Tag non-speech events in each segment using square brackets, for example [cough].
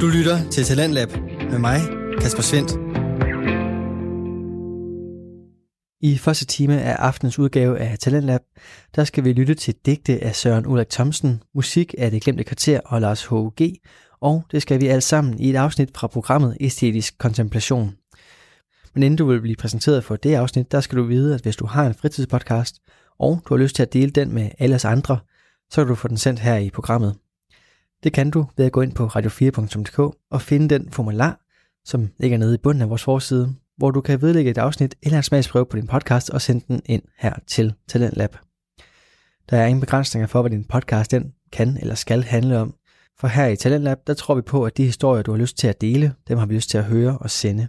Du lytter til Talentlab med mig, Kasper Svendt. I første time af aftens udgave af Talentlab, der skal vi lytte til digte af Søren Ulrik Thomsen, musik af Det Glemte Kvarter og Lars H.G., og det skal vi alt sammen i et afsnit fra programmet Æstetisk Kontemplation. Men inden du vil blive præsenteret for det afsnit, der skal du vide, at hvis du har en fritidspodcast, og du har lyst til at dele den med alle os andre, så kan du få den sendt her i programmet. Det kan du ved at gå ind på radio4.dk og finde den formular, som ligger nede i bunden af vores forside, hvor du kan vedlægge et afsnit eller en smagsprøve på din podcast og sende den ind her til Talentlab. Der er ingen begrænsninger for, hvad din podcast den kan eller skal handle om, for her i Talentlab, der tror vi på, at de historier, du har lyst til at dele, dem har vi lyst til at høre og sende.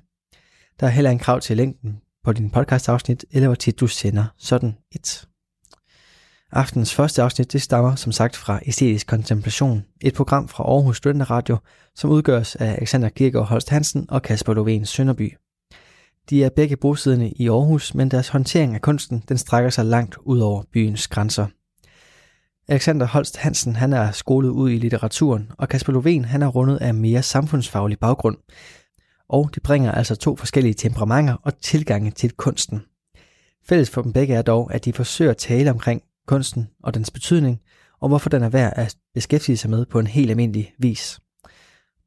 Der er heller en krav til længden på din podcast-afsnit, eller hvor tit du sender sådan et. Aftens første afsnit det stammer som sagt fra Æstetisk Kontemplation, et program fra Aarhus Studenteradio, som udgøres af Alexander Kirkegaard Holst Hansen og Kasper Lovén Sønderby. De er begge bosiddende i Aarhus, men deres håndtering af kunsten den strækker sig langt ud over byens grænser. Alexander Holst Hansen han er skolet ud i litteraturen, og Kasper Lovén han er rundet af mere samfundsfaglig baggrund. Og de bringer altså to forskellige temperamenter og tilgange til kunsten. Fælles for dem begge er dog, at de forsøger at tale omkring kunsten og dens betydning, og hvorfor den er værd at beskæftige sig med på en helt almindelig vis.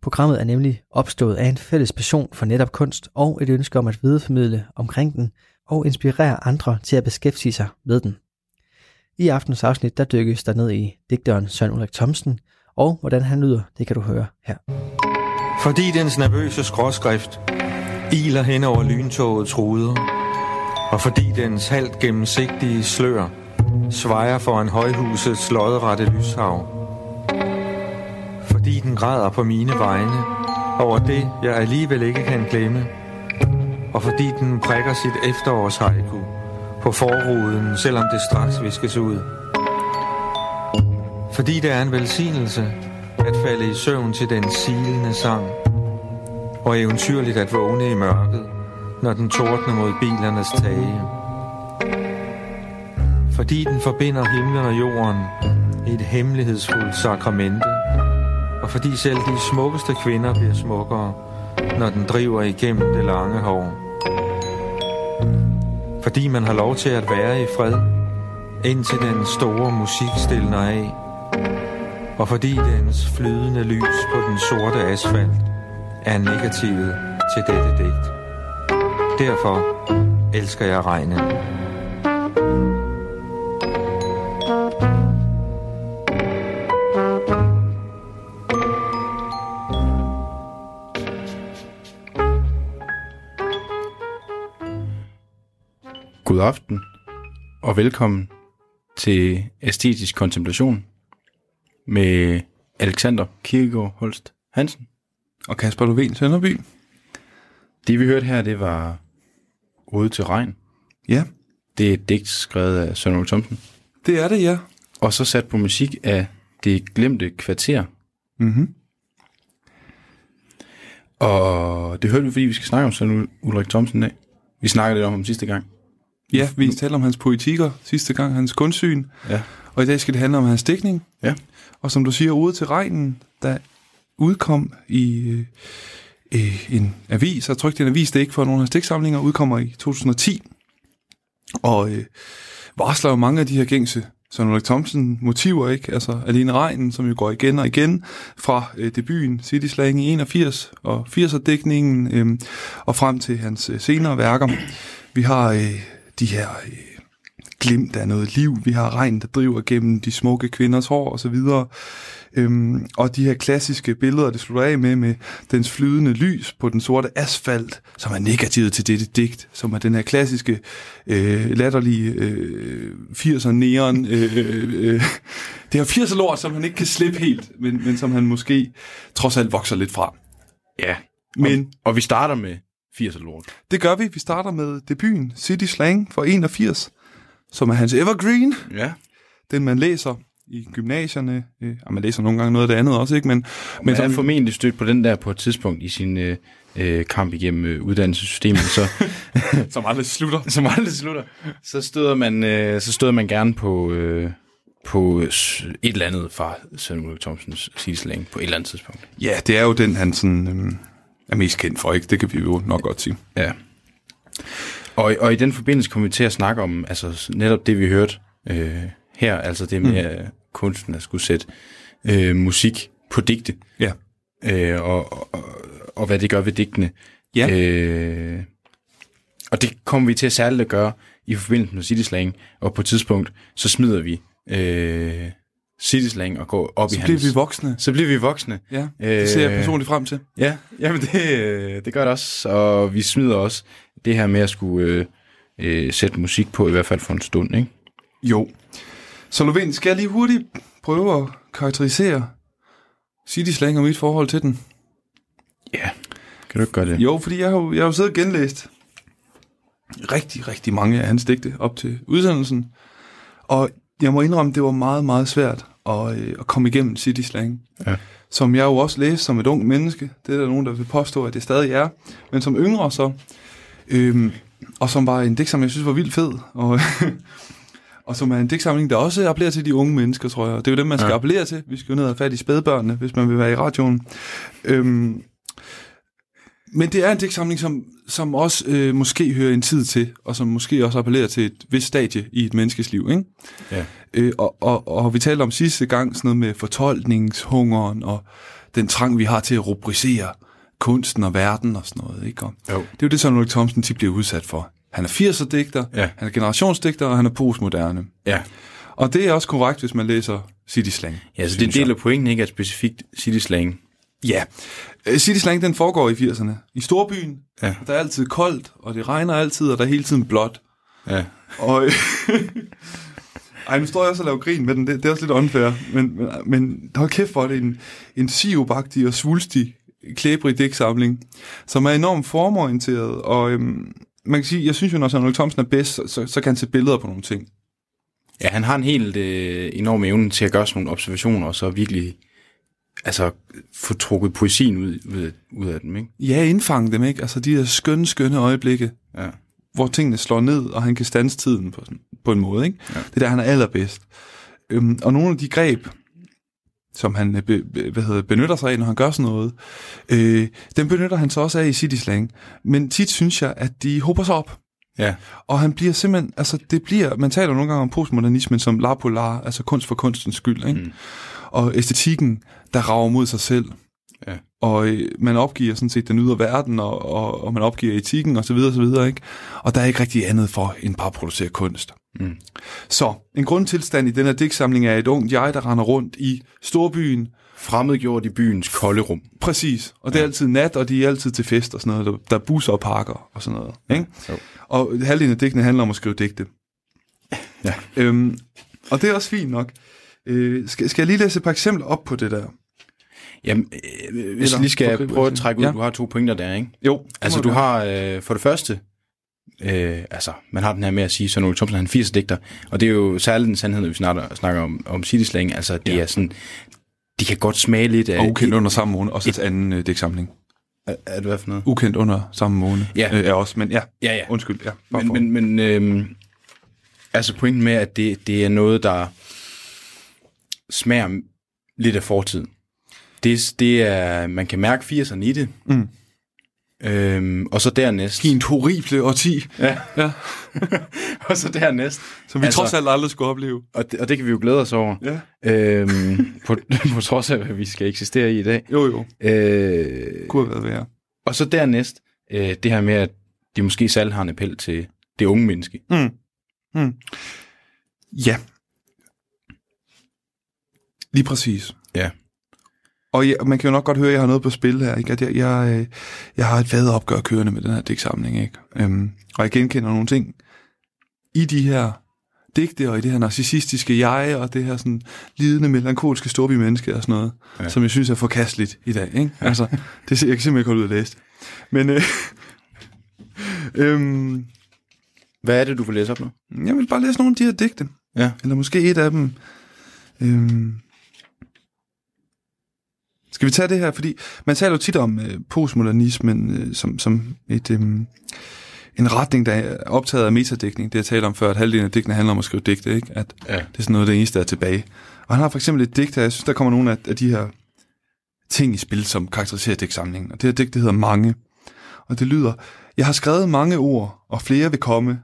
Programmet er nemlig opstået af en fælles passion for netop kunst og et ønske om at videreformidle omkring den og inspirere andre til at beskæftige sig med den. I aftens afsnit der dykkes der ned i digteren Søren Ulrik Thomsen, og hvordan han lyder, det kan du høre her. Fordi dens nervøse skråskrift iler hen over lyntogets ruder, og fordi dens halvt gennemsigtige slør svejer foran højhusets lodrette lyshav. Fordi den græder på mine vegne over det, jeg alligevel ikke kan glemme, og fordi den prikker sit efterårshaiku på forruden, selvom det straks viskes ud. Fordi det er en velsignelse at falde i søvn til den silende sang, og eventyrligt at vågne i mørket, når den tordner mod bilernes tage. Fordi den forbinder himlen og jorden i et hemmelighedsfuldt sakramente, og fordi selv de smukkeste kvinder bliver smukkere, når den driver igennem det lange hår. Fordi man har lov til at være i fred, indtil den store musik stiller af, og fordi dens flydende lys på den sorte asfalt er negativet til dette digt. Derfor elsker jeg regnen. God aften og velkommen til Æstetisk Kontemplation med Alexander Kirkegaard Holst Hansen. Og Kasper Lovén Sønderby. Det vi hørte her, det var Ode til regn. Ja, Det er et digt skrevet af Søren Thomsen. det er det, ja. Og så sat på musik af Det Glemte Kvarter. Mm-hmm. Og det hørte vi, fordi vi skal snakke om Søren Ulrik Thomsen i dag. Vi snakkede lidt om ham sidste gang. Ja, vi talte om hans poetikker sidste gang, hans kunstsyn. Ja. Og i dag skal det handle om hans dækning. Ja. Og som du siger, ude til regnen, der udkom i øh, øh, en avis, og trykt en avis, det er ikke for nogle af hans digtsamlinger, udkommer i 2010. Og øh, varsler jo mange af de her gængse Søren Ulrik Thomsen motiver, ikke? Altså alene regnen, som jo går igen og igen fra øh, debuten City Slang i 81 og 80'er dækningen øh, og frem til hans øh, senere værker. Vi har øh, de her øh, glimt af noget liv. Vi har regn, der driver gennem de smukke kvinders hår osv. Øhm, og de her klassiske billeder, det slutter af med, med dens flydende lys på den sorte asfalt, som er negativet til dette digt, som er den her klassiske, øh, latterlige øh, 80'er neon, øh, øh, det her 80'er lort, som han ikke kan slippe helt, men, men som han måske trods alt vokser lidt fra. Ja. Men- Og, og vi starter med 80'er lort. Det gør vi. Vi starter med debuten City Slang for 81, som er hans evergreen. Ja. den man læser i gymnasierne. Øh, og man læser nogle gange noget af det andet også, ikke? Men, Men er som, formentlig stødt på den der på et tidspunkt i sin øh, øh, kamp igennem øh, uddannelsessystemet, så [laughs] som aldrig slutter. [laughs] som aldrig slutter, så støder man, øh, så støder man gerne på, øh, på et eller andet fra Søren Ulrik Thomsens sideslang på et eller andet tidspunkt. Ja, det er jo den, han sådan, øhm, er mest kendt for, ikke? Det kan vi jo nok godt sige. Ja. Og, og i den forbindelse kommer vi til at snakke om altså netop det, vi hørte øh, her, altså det med, mm. at kunsten at skulle sætte øh, musik på digte, Ja. øh, og, og, og hvad det gør ved digtene. Ja. Øh, og det kommer vi til at særligt at gøre i forbindelse med City Slang, og på et tidspunkt, så smider vi øh, City Slang og går op Så i bliver hans... vi voksne. så bliver vi voksne. Ja, det ser jeg Øh, personligt frem til. Ja, jamen det, øh, det gør det også, og vi smider også det her med at skulle øh, øh, sætte musik på, i hvert fald for en stund, ikke? Jo. Så Lovén, skal jeg lige hurtigt prøve at karakterisere City Slang og mit forhold til den? Ja. Kan du ikke gøre det? Jo, fordi jeg har jo, jeg har jo siddet og genlæst rigtig, rigtig mange af hans digte op til udsendelsen. Og jeg må indrømme, det var meget, meget svært at, øh, at komme igennem City Slang. Ja. Som jeg jo også læste som et ung menneske. Det er der nogen, der vil påstå, at det stadig er. Men som yngre så. Øhm, og som var en digtsamling, jeg synes var vildt fed. Og, [laughs] og som er en digtsamling, der også appellerer til de unge mennesker, tror jeg. Og det er jo dem, man skal. Ja. appellere til. Vi skal jo ned og have fat i spædbørnene, hvis man vil være i radioen. Øhm, men det er en digtsamling, som, som også øh, måske hører en tid til, og som måske også appellerer til et vist stadie i et menneskes liv. Ikke? Ja. Øh, og, og, og vi talte om sidste gang sådan noget med fortolkningshungeren, og den trang, vi har til at rubricere kunsten og verden og sådan noget. Ikke? Og Jo. det er jo det, som Ulrik Thomsen tit bliver udsat for. Han er 80'er-digter, Ja. han er generationsdigter, og han er postmoderne. Ja. Og det er også korrekt, hvis man læser City Slang. Ja, så det er en del af pointen, ikke? At specifikt City Slang. Ja. Øh, City Slang, den foregår i 80'erne. I storbyen, Ja. der er altid koldt, og det regner altid, og der er hele tiden blåt. Ja. Og, [laughs] ej, nu står jeg også og laver grin med den, det, det er også lidt unfair, men, men, men hold kæft for det er en, en siobagtig og svulstig klæbrig digtsamling, som er enormt formorienteret, og øhm, man kan sige, jeg synes jo, når Ulrik Thomsen er bedst, så, så, så kan han sætte billeder på nogle ting. Ja, han har en helt øh, enorm evne til at gøre sådan nogle observationer, og så virkelig altså, få trukket poesien ud, ud, ud af dem, ikke? Ja, indfange dem, ikke? Altså de her skønne, skønne øjeblikke, Ja. hvor tingene slår ned, og han kan stanse tiden på, sådan, på en måde. Ikke? Ja. Det er der, han er allerbedst. Øhm, og nogle af de greb, som han øh, be, be, hvad hedder, benytter sig af, når han gør sådan noget, øh, dem benytter han så også af i City Slang. Men tit synes jeg, at de hober sig op. Ja. Og han bliver simpelthen, altså det bliver, man taler nogle gange om postmodernismen som la polar, altså kunst for kunstens skyld, ikke? Mm. Og æstetikken, der rager mod sig selv. Ja. Og øh, man opgiver sådan set den ydre verden, og, og, og man opgiver etikken, og så videre, og så videre, ikke? Og der er ikke rigtig andet for, end bare at producere kunst. Mm. Så, en grundtilstand i den her digtsamling er et ungt jeg, der render rundt i storbyen, Fremmedgjort i byens kolde rum. præcis, og det er altid nat, og de er altid til fest og sådan noget, der, der er busser og parker og sådan noget, ikke? Jo. Og halvdelen af digtene handler om at skrive digte. Ja. Øhm, og det er også fint nok. Øh, skal, skal jeg lige læse et par eksempler op på det der? Jamen, øh, hvis Eller jeg lige skal prøve at trække ud, Ja. du har to pointer der, ikke? Jo, Altså, du gerne. har øh, for det første, øh, altså, man har den her med at sige, så Ole Thomsen han er en 80'er digter, og det er jo særligt en sandhed, når vi snakker, snakker om, om city slang, altså, det Ja. er sådan, de kan godt smage lidt af... Og ukendt under samme måned, også et anden øh, digtsamling. Er, er det hvad for noget? Ukendt under samme måned Ja. øh, er også, men ja, Ja, ja. undskyld. Ja, Men, men, men øh, altså pointen med, at det, det er noget, der smager lidt af fortiden. Det, det er, man kan mærke 80'erne i det. Mm. Øhm, og så dernæst... Fint horrible årti, Ja, ja, [laughs] og så dernæst... som vi Altså- trods alt aldrig skulle opleve. Og det, og det kan vi jo glæde os over. Ja. Øhm, [laughs] på, [laughs] på trods af, hvad vi skal eksistere i i dag. Jo, jo, Øh, kunne have været værre. og så dernæst øh, det her med, at de måske særligt har en appel til det unge menneske. Mm. Mm. Ja. Lige præcis. Ja. Og ja, man kan jo nok godt høre, at jeg har noget på spil her. Ikke? At jeg, jeg, øh, jeg har et vadeopgør kørende med den her digtsamling. Ikke? Øhm, og jeg genkender nogle ting i de her digte, og i det her narcissistiske jeg, og det her sådan lidende, melankolske storby menneske og sådan noget, ja. Ja. som jeg synes er forkasteligt i dag. Ikke? Altså, det, jeg kan simpelthen ikke holde ud at læse det. Men øh, [laughs] øhm, Hvad er det, du vil læse op nu? jeg vil bare læse nogle af de her digte. Ja. Eller måske et af dem. Øhm. Skal vi tage det her? Fordi man taler jo tit om øh, postmodernismen øh, som, som et, øh, en retning, der er optaget af metadækning. Det jeg talte om før, at halvdelen af digtene handler om at skrive digte, ikke? At Ja. det er sådan noget, det eneste, der er tilbage. Og han har for eksempel et digt her, jeg synes, der kommer nogle af, af de her ting i spil, som karakteriserer digtsamlingen. Og det her digt, det hedder Mange. Og det lyder, jeg har skrevet mange ord, og flere vil komme.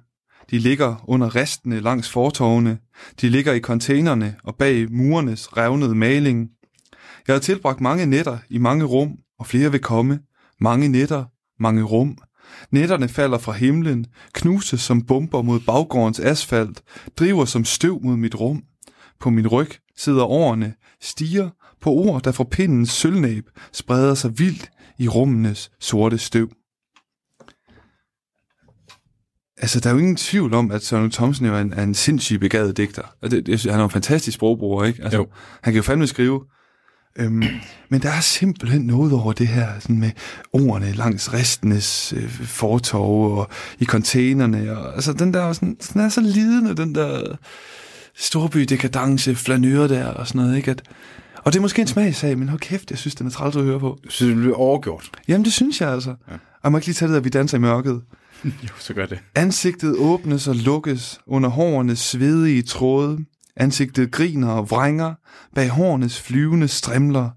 De ligger under restene langs fortovene. De ligger i containerne og bag murenes revnede maling. Jeg har tilbragt mange nætter i mange rum, og flere vil komme. Mange nætter, mange rum. Nætterne falder fra himlen, knuses som bomber mod baggårdens asfalt, driver som støv mod mit rum. På min ryg sidder årene, stiger på ord, der fra pindens sølvnæb spreder sig vildt i rummenes sorte støv. Altså, der er jo ingen tvivl om, at Søren Thomsen jo er en, er en sindssygt begavet digter. Og det, det, han er jo en fantastisk sprogbruger, ikke? Altså, Jo. Han kan jo fandme skrive. Øhm, men der er simpelthen noget over det her sådan med ordene langs restenes øh, fortov og i containerne. Og, altså, den der er sådan, den er så lidende, den der storby dekadence, flanør der og sådan noget, ikke? At, og det er måske en smagssag, men hold kæft, jeg synes, den er træls at høre på. Så det bliver overgjort. Jamen, det synes jeg altså. Ja. Og man kan lige tage det der, vi danser i mørket. [laughs] Jo, så gør det. Ansigtet åbnes og lukkes under hårenes svedige tråde. Ansigtet griner og vrænger bag hårenes flyvende strimler.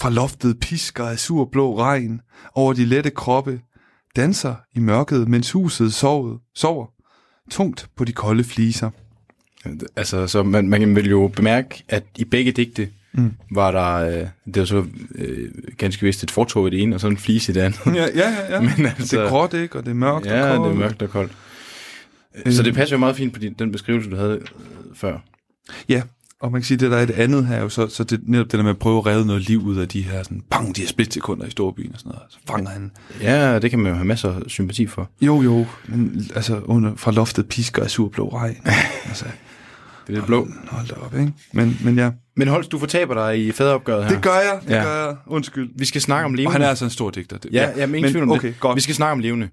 Fra loftet pisker af surblå regn over de lette kroppe. Danser i mørket, mens huset sover, sover tungt på de kolde fliser. Altså, så man, man vil jo bemærke, at i begge digte mm. var der, øh, det var så øh, ganske vist et fortog i det ene, og så en flise i det andet. Ja, ja, ja. ja. [laughs] Men altså- det er gråt, ikke? Og det er mørkt ja, og koldt. det er mørkt og koldt. Så det passer jo meget fint på din, den beskrivelse, du havde øh, før. Ja, og man kan sige, at det der er et andet her, er jo så, så det, netop det der med at prøve at redde noget liv ud af de her, sådan, bang, de her splitsekunder i storbyen og sådan noget. Så fanger han. Ja, det kan man jo have masser af sympati for. Jo, jo, men altså under, fra loftet pisker af surblå regn. [laughs] altså, Det er lidt blå. hold da op, ikke? Men, men ja, Men Holst, du fortaber dig i faderopgøret her. det gør jeg, det Ja. gør jeg. Undskyld. Vi skal snakke om levende. Og han er altså en stor digter. Det, Ja, ja men ingen tvivl om okay, det. godt. Vi skal snakke om levende.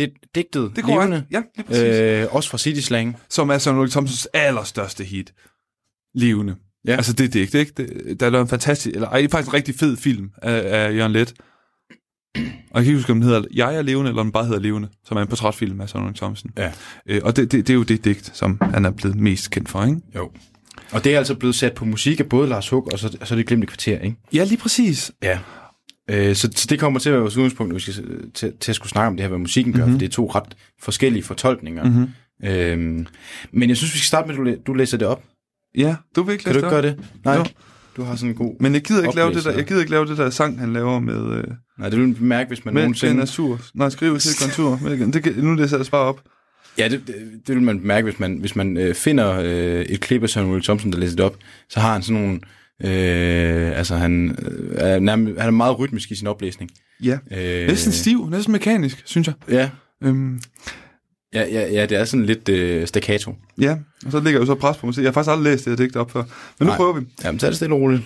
Det er digtet det er korrekt. levende. Ja, lige præcis. Øh. Også fra City Slang. Som er Søren Ulrik Thomsens allerstørste hit. Levende. Ja. Altså det digt, ikke? Det, der er lavet en fantastisk, eller ej, det er faktisk en rigtig fed film af, af Jørgen Let. Og jeg kan ikke huske, om den hedder Jeg er levende, eller den bare hedder Levende, som er en portrætfilm af Søren Ulrik Thomsen. Ja. Øh, og det, det, det, er jo det digt, som han er blevet mest kendt for, ikke? Jo. Og det er altså blevet sat på musik af både Lars Hug og så, og så er det glemte kvarter, ikke? Ja, lige præcis. Ja. Øh, så, så det kommer til at være vores udgangspunkt, når vi skal øh, til, til at skulle snakke om det her, hvad musikken gør, Mhm. mm-hmm. for det er to ret forskellige fortolkninger. Mhm. Mm-hmm. Øhm, men jeg synes, vi skal starte med, at du, læ- du læser det op. Ja, du vil ikke Kan du læse ikke op? gøre det? Nej, Jo. du har sådan en god... Men jeg gider ikke lave det der, jeg gider ikke lave det der sang, han laver med, øh, Nej, det vil man bemærke, hvis man nogensinde... er sur. Nej, skriv til kontur. Det, kan- nu læser jeg bare op. Ja, det, det, det vil man bemærke, hvis man, hvis man øh, finder øh, et klip af Søren Will Thompson, der læser det op, så har han sådan nogle... Øh, altså, han, øh, er nærmest, han er meget rytmisk i sin oplæsning. Ja. Øh, Næsten stiv, næsten mekanisk, synes jeg. Ja, Øhm, ja, ja, ja, det er sådan lidt øh, staccato. ja, og så ligger jo så pres på musik. Jeg har faktisk aldrig læst det her digt op før. Men nu Nej. prøver vi. Jamen, tag det stille og roligt.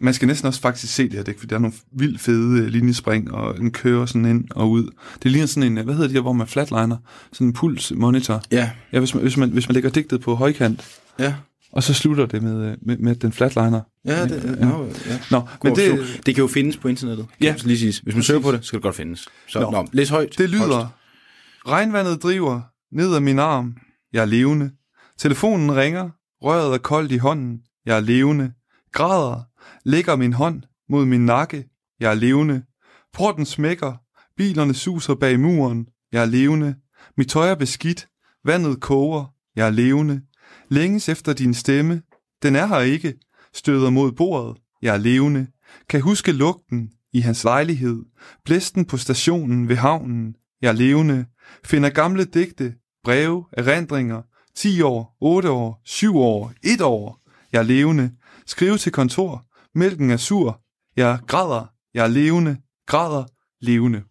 Man skal næsten også faktisk se det her digt, for der er nogle vildt fede øh, linjespring, og en kører sådan ind og ud. Det ligner sådan en, øh, hvad hedder det her, hvor man flatliner? Sådan en pulsmonitor. Ja, Ja, hvis man, hvis man, hvis man lægger digtet på højkant, ja. Og så slutter det med, øh, med, med den flatliner. Ja, det, Ja. Nå, ja. Nå, men det, det, det kan jo findes på internettet. Ja. Ja. Lige sige. Hvis man søger på det, så kan det godt findes. Så Nå. nå. Læs højt. Det lyder, Holst. regnvandet driver ned ad min arm, jeg er levende. Telefonen ringer, røret er koldt i hånden, jeg er levende. Græder, lægger min hånd mod min nakke, jeg er levende. Porten smækker, bilerne suser bag muren, jeg er levende. Mit tøj er beskidt, vandet koger, jeg er levende. Længes efter din stemme, den er her ikke, støder mod bordet, jeg er levende. Kan huske lugten i hans lejlighed, blæsten på stationen ved havnen, jeg er levende, finder gamle digte, breve, erindringer, 10 år, 8 år, 7 år, 1 år, jeg er levende, skrive til kontor, mælken er sur, jeg græder, jeg er levende, græder, levende.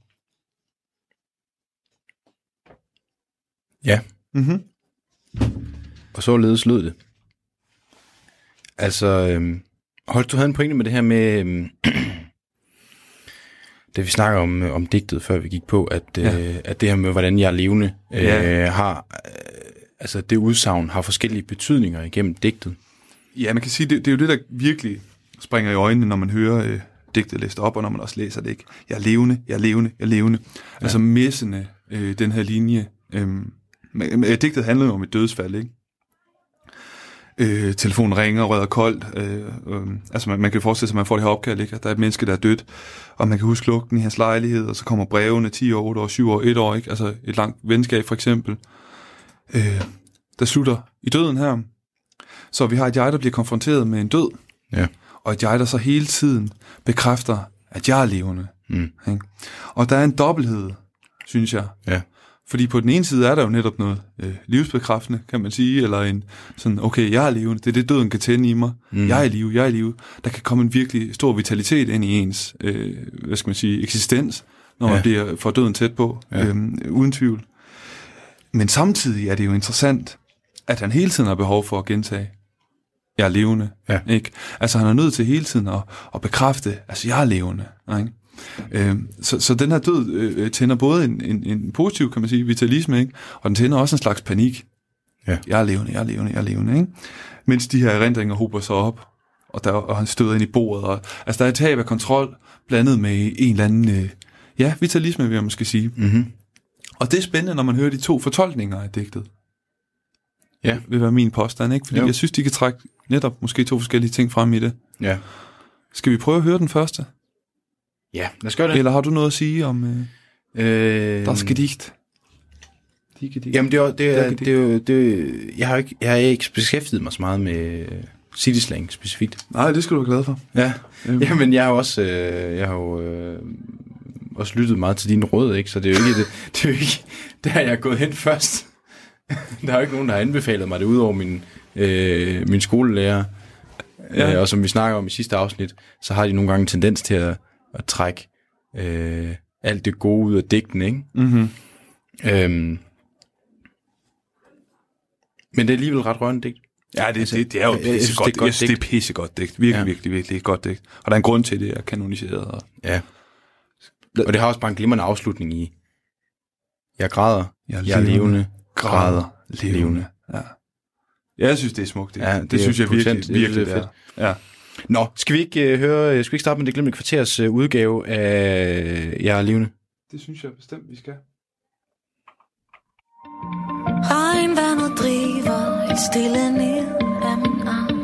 Ja. Mhm. Og således lød det. Altså, øhm, Holst, du havde en pointe med det her med, øhm, [clears throat] da vi snakker om, øh, om digtet, før vi gik på, at, Ja. øh, at det her med, hvordan jeg er levende, øh, Ja. har, øh, altså det udsagn har forskellige betydninger igennem digtet. Ja, man kan sige, det, det er jo det, der virkelig springer i øjnene, når man hører øh, digtet læst op, og når man også læser det, ikke? Jeg er levende, jeg er levende, jeg er levende. Ja. Altså messende øh, den her linje. Øh, men, men, digtet handler jo om et dødsfald, ikke? Øh, telefonen ringer og rører koldt. Øh, øh, altså man, man kan forestille sig, at man får det her opkald, ikke? At der er et menneske, der er dødt, og man kan huske lugten i hans lejlighed, og så kommer brevene 10 år, 8 år, 7 år, 1 år, ikke? Altså et langt venskab for eksempel. Øh, der slutter i døden her. Så vi har et jeg, der bliver konfronteret med en død, Ja. og et jeg, der så hele tiden bekræfter, at jeg er levende. Mm. Ikke? Og der er en dobbelthed, synes jeg. Ja. Fordi på den ene side er der jo netop noget øh, livsbekræftende, kan man sige, eller en sådan, okay, jeg er levende, det er det, døden kan tænde i mig. Mm. Jeg er i live, jeg er i live. Der kan komme en virkelig stor vitalitet ind i ens, øh, hvad skal man sige, eksistens, når ja. man bliver for døden tæt på. Ja. øhm, uden tvivl. Men samtidig er det jo interessant, at han hele tiden har behov for at gentage, jeg er levende. Ja. Ikke? Altså han er nødt til hele tiden at, at bekræfte, altså jeg er levende. Ikke? Øhm, så, så den her død øh, tænder både en, en, en positiv, kan man sige, vitalisme, ikke? og den tænder også en slags panik. Ja. Jeg er levende, jeg er levende, jeg er levende. Ikke? Mens de her erindringer hober sig op, og, der, og han støder ind i bordet. Og, altså der er et tab af kontrol, blandet med en eller anden, øh, ja, vitalisme vil jeg måske sige. Mm-hmm. Og det er spændende, når man hører de to fortolkninger af digtet. Ja. Vil være min påstand, ikke? Fordi Jo. jeg synes, de kan trække netop måske to forskellige ting frem i det. Ja. Skal vi prøve at høre den første? Ja, lad os gøre det. Eller har du noget at sige om øh, Øh, Das Gedicht? Jamen, det er, det er, Det er det er, jo- det jeg, har ikke, jeg har ikke beskæftiget mig så meget med city slang specifikt. Nej, det skal du være glad for. Ja, Øhm, Jamen, jeg har også, øh, jeg har jo, øh, også lyttet meget til dine råd, ikke? Så det er jo ikke, det, [laughs] det er jo ikke der er jeg gået hen først. [laughs] der er jo ikke nogen, der har anbefalet mig det, udover min, øh, min skolelærer. Ja. Ja. Øh, og som vi snakker om i sidste afsnit, så har de nogle gange en tendens til at, at trække øh, alt det gode ud af digten, ikke? Mm-hmm. Øhm, men det er alligevel ret rørende digt. Ja, det, det, det er jo jeg- jeg synes, det er godt Jeg synes, det er pissegodt digt. Virkelig, Ja. virkelig, virkelig godt digt. Og der er en grund til, det er kanoniseret. Og... Ja. Og det har også bare en glimrende afslutning i, jeg græder, Jeg jeg levende, levende, græder, levende. levende. Ja. ja, jeg synes, det er smukt. Det, Ja, det det, er synes jeg virkelig, synes, virkelig det er er. Ja. Nå, skal vi ikke uh, høre, skal vi ikke starte med det glemte kvarters uh, udgave af Jeg er levende? Det synes jeg bestemt, vi skal. Regnvandet driver helt stille ned af min arm.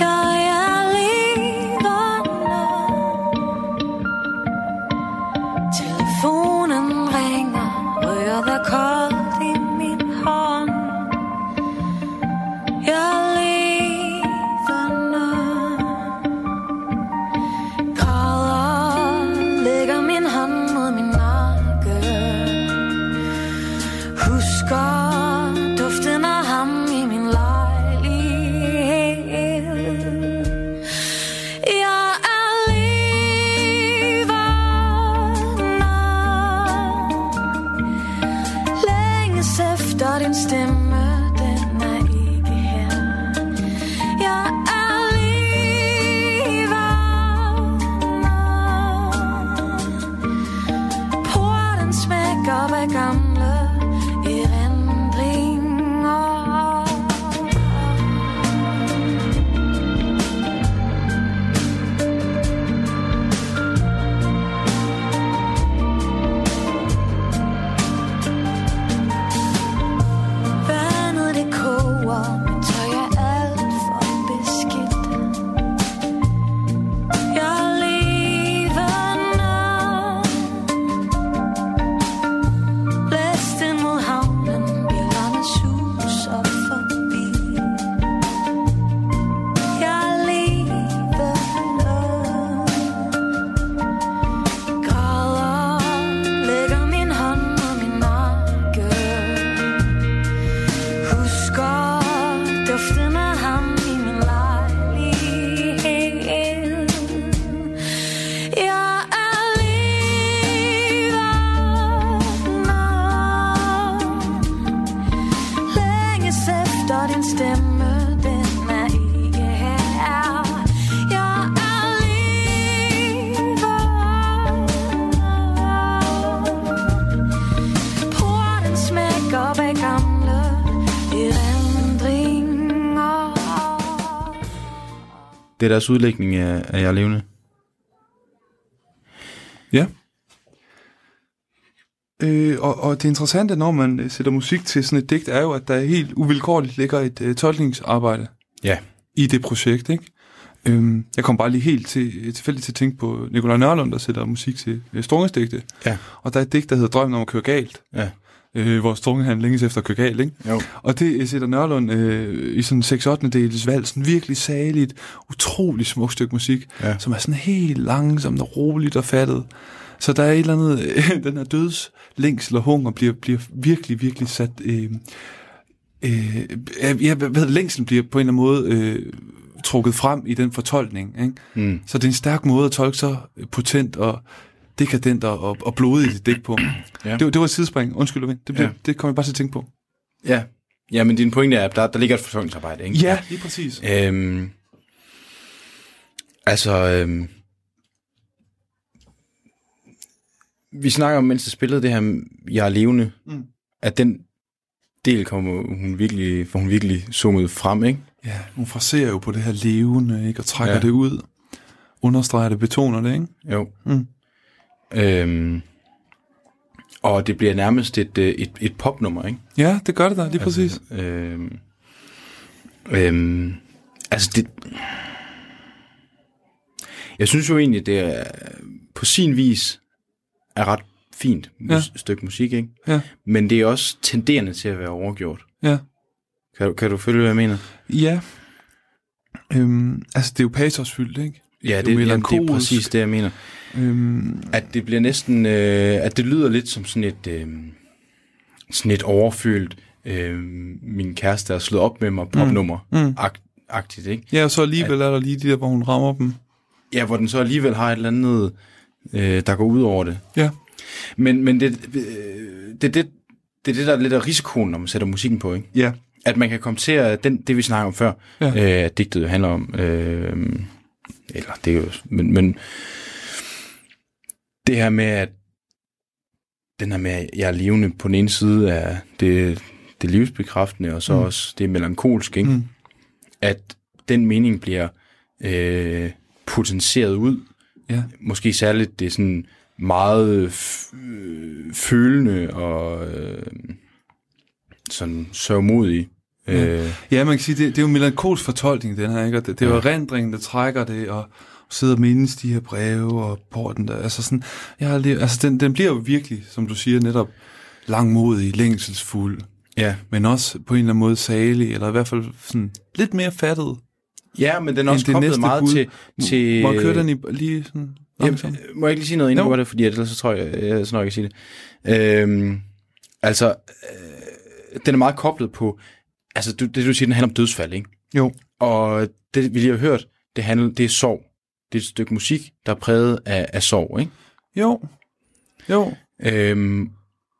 Jeg er Det er deres udlægning af, af Jeg er levende. Ja. Øh, og, og det interessante, når man sætter musik til sådan et digt, er jo, at der helt uvilkårligt ligger et øh, tolkningsarbejde Ja. i det projekt, ikke? Øhm, jeg kom bare lige helt til, tilfældigt til at tænke på Nikolaj Nørlund, der sætter musik til øh, Strungesdigte. Ja. Og der er et digt, der hedder Drømmen om at køre galt, Ja. Øh, hvor Strunge han længes efter galt, ikke? Jo. Og det øh, sætter Nørlund øh, i sådan 6 8 dels valg, sådan virkelig saligt, utrolig smukt stykke musik, Ja. som er sådan helt langsomt og roligt og fattet. Så der er et eller andet, øh, [laughs] den her dødslængsel og hunger bliver, bliver virkelig, virkelig sat... Øh, øh, hedder det, længslen bliver på en eller anden måde øh, trukket frem i den fortolkning. Ikke? Mm. Så det er en stærk måde at tolke så potent og dekadent og, og blodigt et digt på. Ja. Det, det var et sidespring. Undskyld, Lovin. Det, blev, Ja. det kom jeg bare til at tænke på. Ja. Ja, men din pointe er, at der, der ligger et fortolkningsarbejde, ikke? Ja, lige præcis. Øhm, altså, øhm, vi snakker om, mens jeg spillede det her, jeg er levende, Mm. at den del kommer hun virkelig, får hun virkelig zoomet frem, ikke? Ja, hun fraserer jo på det her levende, ikke? Og trækker ja. det ud. Understreger det, betoner det, ikke? Jo. Mm. Øhm, og det bliver nærmest et, øh, et, et popnummer, ikke? Ja, det gør det da, lige præcis. Altså, øhm, øhm, altså det... Jeg synes jo egentlig, det er på sin vis er ret fint mus- Ja. stykke musik, ikke? Ja. Men det er også tenderende til at være overgjort. Ja. Kan, du- kan du følge, hvad jeg mener? Ja. Øhm, altså, det er jo patosfyldt, ikke? Ja, Det er det, det, det er præcis det, jeg mener. Øhm, At det bliver næsten... Øh, at det lyder lidt som sådan et... Øh, sådan et overfyldt... Øh, min kæreste er slået op med mig popnummer. mm. Agt, agtigt, ikke? ja, og så alligevel er der lige de der, hvor hun rammer dem. Ja, hvor den så alligevel har et eller andet, øh, der går ud over det. Ja. Men, men det, øh, det, det, det er det, der er lidt af risikoen, når man sætter musikken på, ikke? Ja. At man kan komme til at, den, det vi snakker om før, Ja. øh, at digtet handler om, øh, eller det er jo, men, men det her med, at den her med, at jeg er levende på den ene side af det, det livsbekræftende, og så Mm. også det melankolske, ikke? Mm. at den mening bliver øh, potentieret ud. Ja. Måske særligt det sådan meget øh, følende og øh, sådan sørgmodig. Ja. Øh, Ja, man kan sige, det, det er jo en melankolsk fortolkning, den her, ikke? Og det, det er jo erindringen, der trækker det, og sidder og mindes de her breve og porten der. Altså sådan, jeg har lige, altså den, den bliver jo virkelig, som du siger, netop langmodig, længselsfuld, ja. men også på en eller anden måde salig, eller i hvert fald sådan lidt mere fattet. ja, men den er også koblet meget bud. til... til Må jeg køre den i, lige sådan langsomt? Jamen, må jeg ikke lige sige noget inden gør det, fordi ellers så tror jeg, jeg så nok ikke sige det. Øhm, altså, øh, den er meget koblet på, altså du, det du siger, den handler om dødsfald, ikke? Jo. Og det vi lige har hørt, det, handler, det er sorg. Det er et stykke musik, der er præget af, af sorg, ikke? Jo. Jo. Øhm,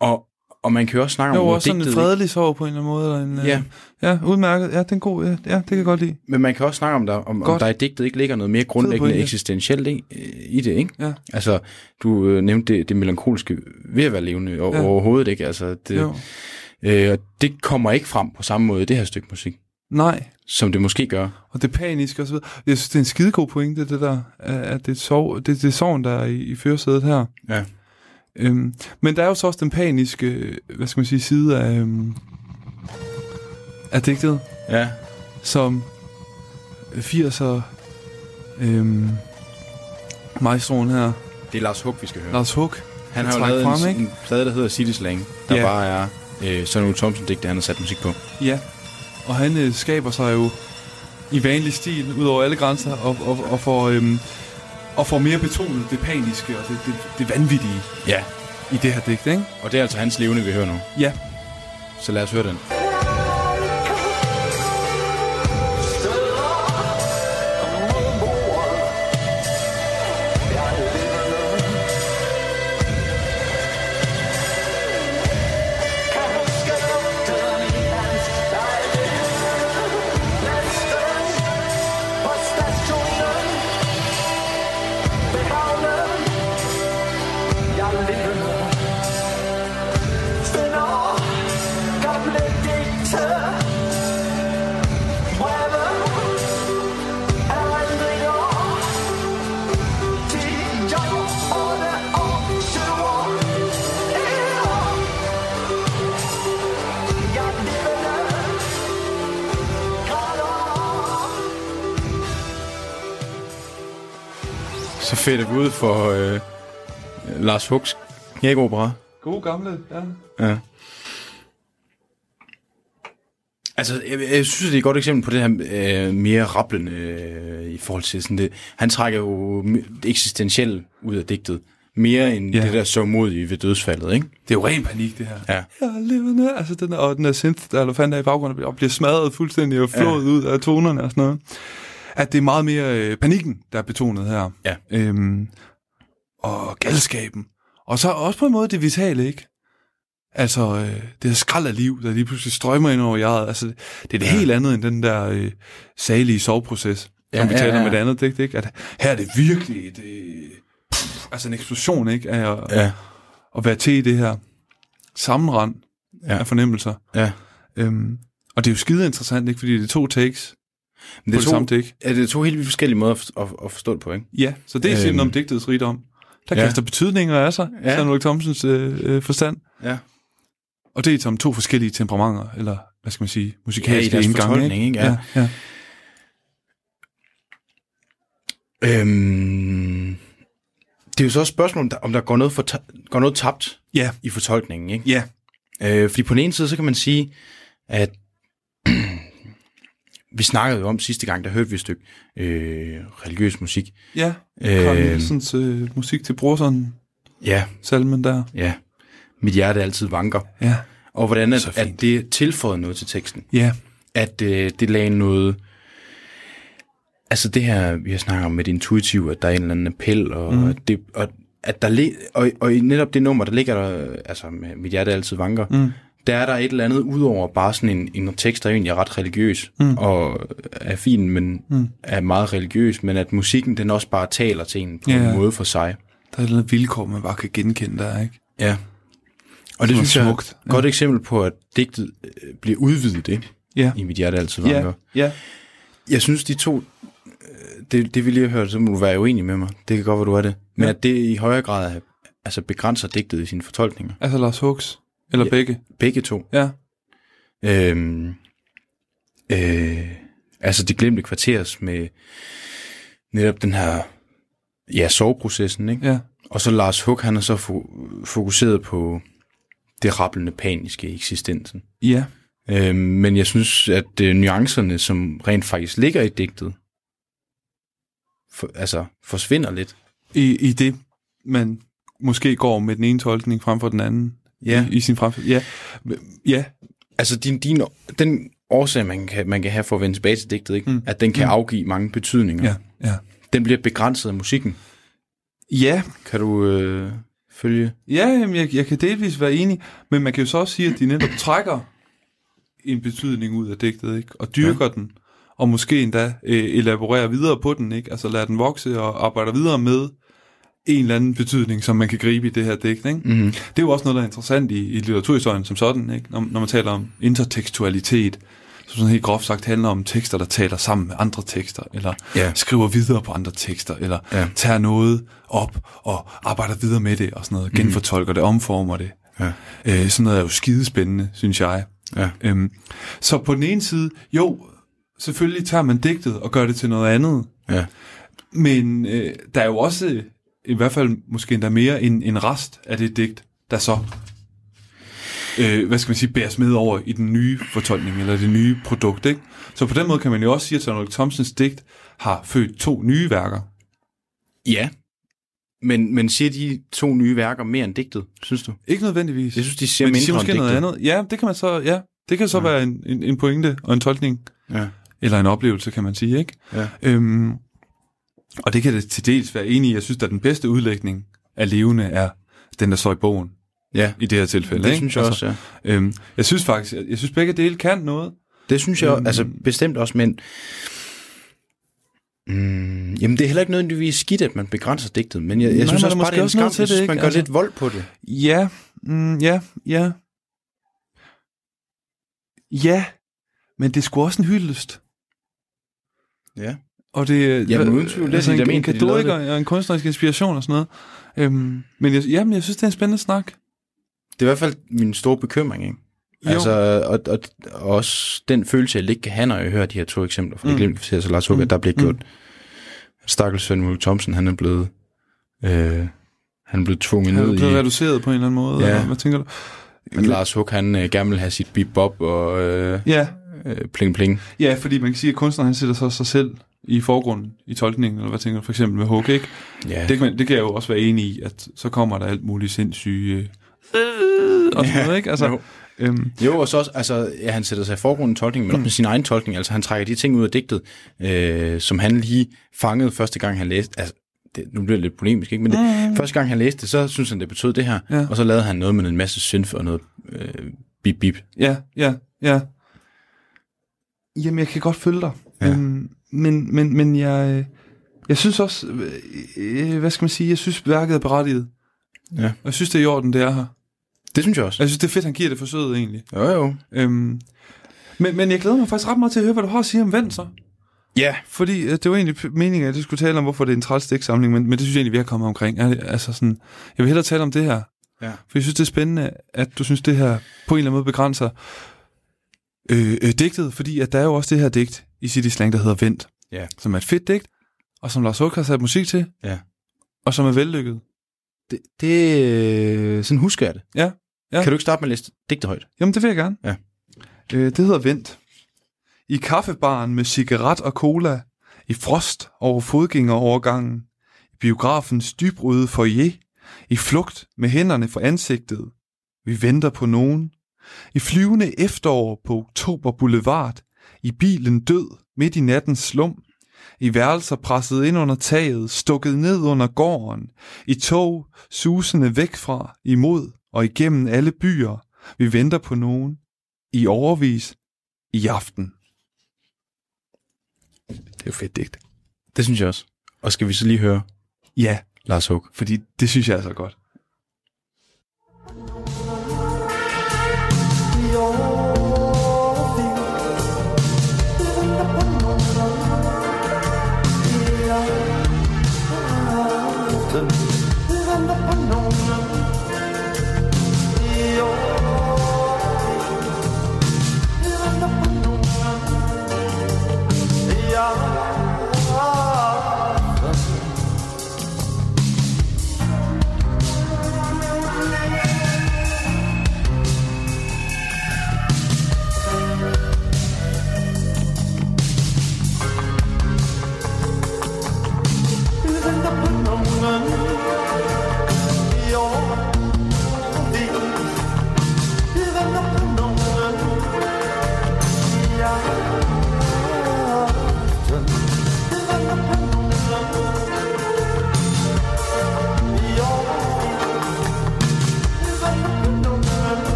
og, og man kan jo også snakke Jo, om, hvor også sådan en digtet, fredelig sorg på en eller anden måde. Eller en, øh, Ja. ja, udmærket. Ja, det er en god, ja, ja, det kan jeg godt lide. men man kan også snakke om, der, om, om der i digtet ikke ligger noget mere grundlæggende eksistentielt i, i det, ikke? Ja. Altså, du øh, nævnte det, det melankolske ved at være levende, og Ja. ja. overhovedet ikke. Altså, det, Jo. Øh, det kommer ikke frem på samme måde i det her stykke musik, Nej, som det måske gør. og det paniske og så videre. Jeg synes, det er en skidegod pointe, det der, at det er, sov, det, det er sorgen, der er i, i førersædet her. Ja. Øhm, men der er jo så også den paniske, hvad skal man sige, side af, øhm, af digtet, Ja. som 80'er øhm, maestroen her, Det er Lars Hug, vi skal høre. Lars Hug, han har jo lavet frem, en, ikke? en plade, der hedder City Slang, der Ja. bare er øh, sådan nogle Thompson-digte, han har sat musik på. Ja, og han øh, skaber sig jo i vanlig stil ud over alle grænser og, og, og, får, øhm, og får mere betonet det paniske og det, det, det vanvittige Ja. i det her digt, ikke? Og det er altså hans levende, vi hører nu. Ja. Så lad os høre den. Vi ud for øh, Lars Hugs knækopera. God gamle, ja. Ja. Altså, jeg, jeg synes, det er et godt eksempel på det her øh, mere rablende øh, i forhold til sådan det. Han trækker jo det eksistentielle ud af digtet. Mere end Ja. det der så modige ved dødsfaldet, ikke? Det er jo ren panik, det her. Ja. Jeg er levende. Altså, den er, og den er synth, der der i baggrunden, og bliver smadret fuldstændig og flået ja. ud af tonerne og sådan noget. At det er meget mere øh, panikken, der er betonet her. Ja. Øhm, og galskaben. Og så også på en måde det vitale, ikke? Altså, øh, det her skrald af liv, der lige pludselig strømmer ind over jeget. Altså, det er det ja. helt andet end den der øh, salige soveproces, som Ja, vi ja, taler om ja. i det andet digt, ikke? At her er det virkelig et, øh, pff, altså en eksplosion, ikke? Af at, Ja. at være til i det her sammenrend ja. Ja. af fornemmelser. Ja. Øhm, og det er jo skide interessant, ikke? Fordi det er to takes Men det det to, samme digt. er det to helt vildt forskellige måder at, for- at, at forstå det på, ikke? Ja, så det er øhm, Øhm. om digtets rigdom. Der Ja. kaster betydninger af sig, ja. Ja. Søren Ulrik Thomsens øh, øh, forstand. Ja. Og det er som to forskellige temperamenter, eller hvad skal man sige, musikalske deres indgange. fortolkning, ikke? Ja. Ja, ja. Øhm, det er jo så et spørgsmål, om der, om der går, noget for, går noget tabt ja, i fortolkningen, ikke? ja, Øh, fordi på den ene side, så kan man sige, at vi snakkede jo om sidste gang, der hørte vi et stykke øh, religiøs musik. ja. Carl Øh, Nielsens øh, musik til Brorson, ja, salmen der. ja. Mit hjerte altid vanker. Ja, Og hvordan at, at det tilføjede noget til teksten. ja, At øh, det lagde noget... Altså det her, vi har snakket om med det intuitive, at der er en eller anden appel, og, mm. det, og at der og, og i netop det nummer, der ligger der, altså mit hjerte altid vanker, mm. Der er der et eller andet, udover bare sådan en, en tekst, der egentlig er ret religiøs, mm. og er fin, men mm. er meget religiøs, men at musikken, den også bare taler til en på Ja. en måde for sig. Der er et eller andet vilkår, man bare kan genkende der, ikke? Ja. Og det er synes jeg er et godt eksempel på, at digtet øh, bliver udvidet, ikke? Ja, I mit hjerte altid vanker. ja, ja. Jeg synes, de to, øh, det, det vi lige har hørt, så må du være uenig med mig. Det kan godt være, du er det. Men Ja. at det i højere grad altså begrænser digtet i sine fortolkninger. Altså Lars Hooks, eller Ja. begge. Begge to. Ja, Øhm, øh, altså det glemte kvarters med netop den her ja, soveprocessen, ikke? ja, Og så Lars Hug, han er så fo- fokuseret på det rappelende paniske i eksistensen. ja. Øhm, men jeg synes, at øh, nuancerne, som rent faktisk ligger i digtet, for, altså forsvinder lidt. I, I det, man måske går med den ene tolkning frem for den anden. Ja. I, i sin fremtid. Ja, ja, Altså din, din, den årsag, man kan, man kan have for at vende tilbage til digtet, ikke? Mm. At den kan mm. afgive mange betydninger. ja, ja. Den bliver begrænset af musikken. Ja, Kan du øh, følge? ja jamen, jeg, jeg kan delvis være enig, men man kan jo så også sige, at de netop trækker en betydning ud af digtet, ikke? og dyrker ja. den, og måske endda øh, elaborerer videre på den, ikke? altså lader den vokse og arbejder videre med en eller anden betydning, som man kan gribe i det her digt. Ikke? Mm-hmm. Det er jo også noget, der er interessant i, i litteraturhistorien som sådan, ikke? Når, når man taler om intertekstualitet, som sådan helt groft sagt handler om tekster, der taler sammen med andre tekster, eller Ja. skriver videre på andre tekster, eller Ja. tager noget op og arbejder videre med det, og sådan noget, genfortolker det, omformer det. Ja. Øh, sådan noget er jo skidespændende, synes jeg. Ja. Øhm, så på den ene side, jo, selvfølgelig tager man digtet og gør det til noget andet, Ja. men øh, der er jo også, i hvert fald måske endda mere, en, en rest af det digt, der så, øh, hvad skal man sige, bæres med over i den nye fortolkning, eller det nye produkt. Ikke? Så på den måde kan man jo også sige, at Søren Ulrik Thomsens digt har født to nye værker. Ja. Men, men siger de to nye værker mere end digtet, synes du? Ikke nødvendigvis. Jeg synes, de siger men de mindre siger måske noget andet. Ja, det kan man så, ja, det kan så ja. være en, en, en pointe og en tolkning, Ja. eller en oplevelse, kan man sige, ikke? Ja. Øhm, og det kan det til dels være enig i. Jeg synes, at den bedste udlægning af levende er den, der står i bogen, ja. i det her tilfælde. Det ikke? synes jeg også, ja. Øhm, jeg synes faktisk, jeg, jeg synes begge dele kan noget. Det synes jeg Øhm. altså bestemt også, men... Mm, jamen, det er heller ikke nødvendigvis skidt, at man begrænser digtet, men jeg, jeg Nej, synes også bare, det er en skam, til det, synes, man gør Altså- lidt vold på det. Ja, mm, ja, ja. Ja, men det er sgu også en hyldest. Ja. Og det Jamen, uden tvivl, det er altså det, en, jeg en og en kunstnerisk inspiration og sådan noget. Øhm, men jeg, jamen, jeg synes, det er en spændende snak. Det er i hvert fald min store bekymring, ikke? Jo. Altså, og, og, og også den følelse, jeg ikke kan have, når jeg hører de her to eksempler fra Mm. mm. det glemte kvarter, så Lars Hugger, Mm. der bliver Mm. gjort. Stakkels Søren Ulrik Thomsen, han er blevet Øh, han blev tvunget Han er ned blevet i... reduceret på en eller anden måde. Ja. eller Hvad tænker du? Men Lars Hug, han øh, gerne vil have sit bebop og øh, Ja, øh, pling pling. ja, fordi man kan sige, at kunstneren han sætter sig selv i forgrunden i tolkningen, eller hvad tænker du, for eksempel med Hug, ikke? Ja, Det, kan det kan jeg jo også være enig i, at så kommer der alt muligt sindssyge... Øh, og sådan noget, ikke? Altså, Jo. øhm, Jo, og så også, altså, ja, han sætter sig i forgrunden i tolkningen, men også med sin egen tolkning. Altså, han trækker de ting ud af digtet, øh, som han lige fangede første gang, han læste. Altså, det, nu bliver det lidt polemisk, ikke? Men det, første gang, han læste det, så synes han, det betød det her. Ja. Og så lavede han noget med en masse synth og noget øh, bip bip. ja, ja, ja. Jamen, jeg kan godt følge dig. Ja. Øhm, men, men, men jeg, jeg synes også, øh, øh, hvad skal man sige, jeg synes, værket er berettiget. Ja. Og jeg synes, det er i orden, det er her. Det synes jeg også. Jeg synes, det er fedt, han giver det forsøget, egentlig. Jo, jo. Øhm, men, men jeg glæder mig faktisk ret meget til at høre, hvad du har at sige om Vend, så. Ja, Fordi øh, det var egentlig meningen, at jeg skulle tale om, hvorfor det er en træls digtsamling, men, men det synes jeg egentlig, vi har kommet omkring. Altså sådan, jeg vil hellere tale om det her. Ja. For jeg synes, det er spændende, at du synes, det her på en eller anden måde begrænser øh, øh, digtet, fordi at der er jo også det her digt i City Slang, der hedder Vent, Ja. som er et fedt digt, og som Lars Huck har sat musik til, Ja. og som er vellykket. det, det øh, sådan husker jeg det. Ja, ja. Kan du ikke starte med at læse digte højt? Jamen, det vil jeg gerne. Ja. Øh, det hedder Vent. I kaffebaren med cigaret og cola, i frost over fodgængerovergangen, i biografens dybrøde foyer, i flugt med hænderne for ansigtet. Vi venter på nogen. I flyvende efterår på Oktober Boulevard, i bilen død midt i nattens slum, i værelser presset ind under taget, stukket ned under gården, i tog susende væk fra, imod og igennem alle byer. Vi venter på nogen. I overvis. I aften. Det er jo fedt digt. Det synes jeg også. Og skal vi så lige høre Ja, Lars Hug? fordi det synes jeg er så godt.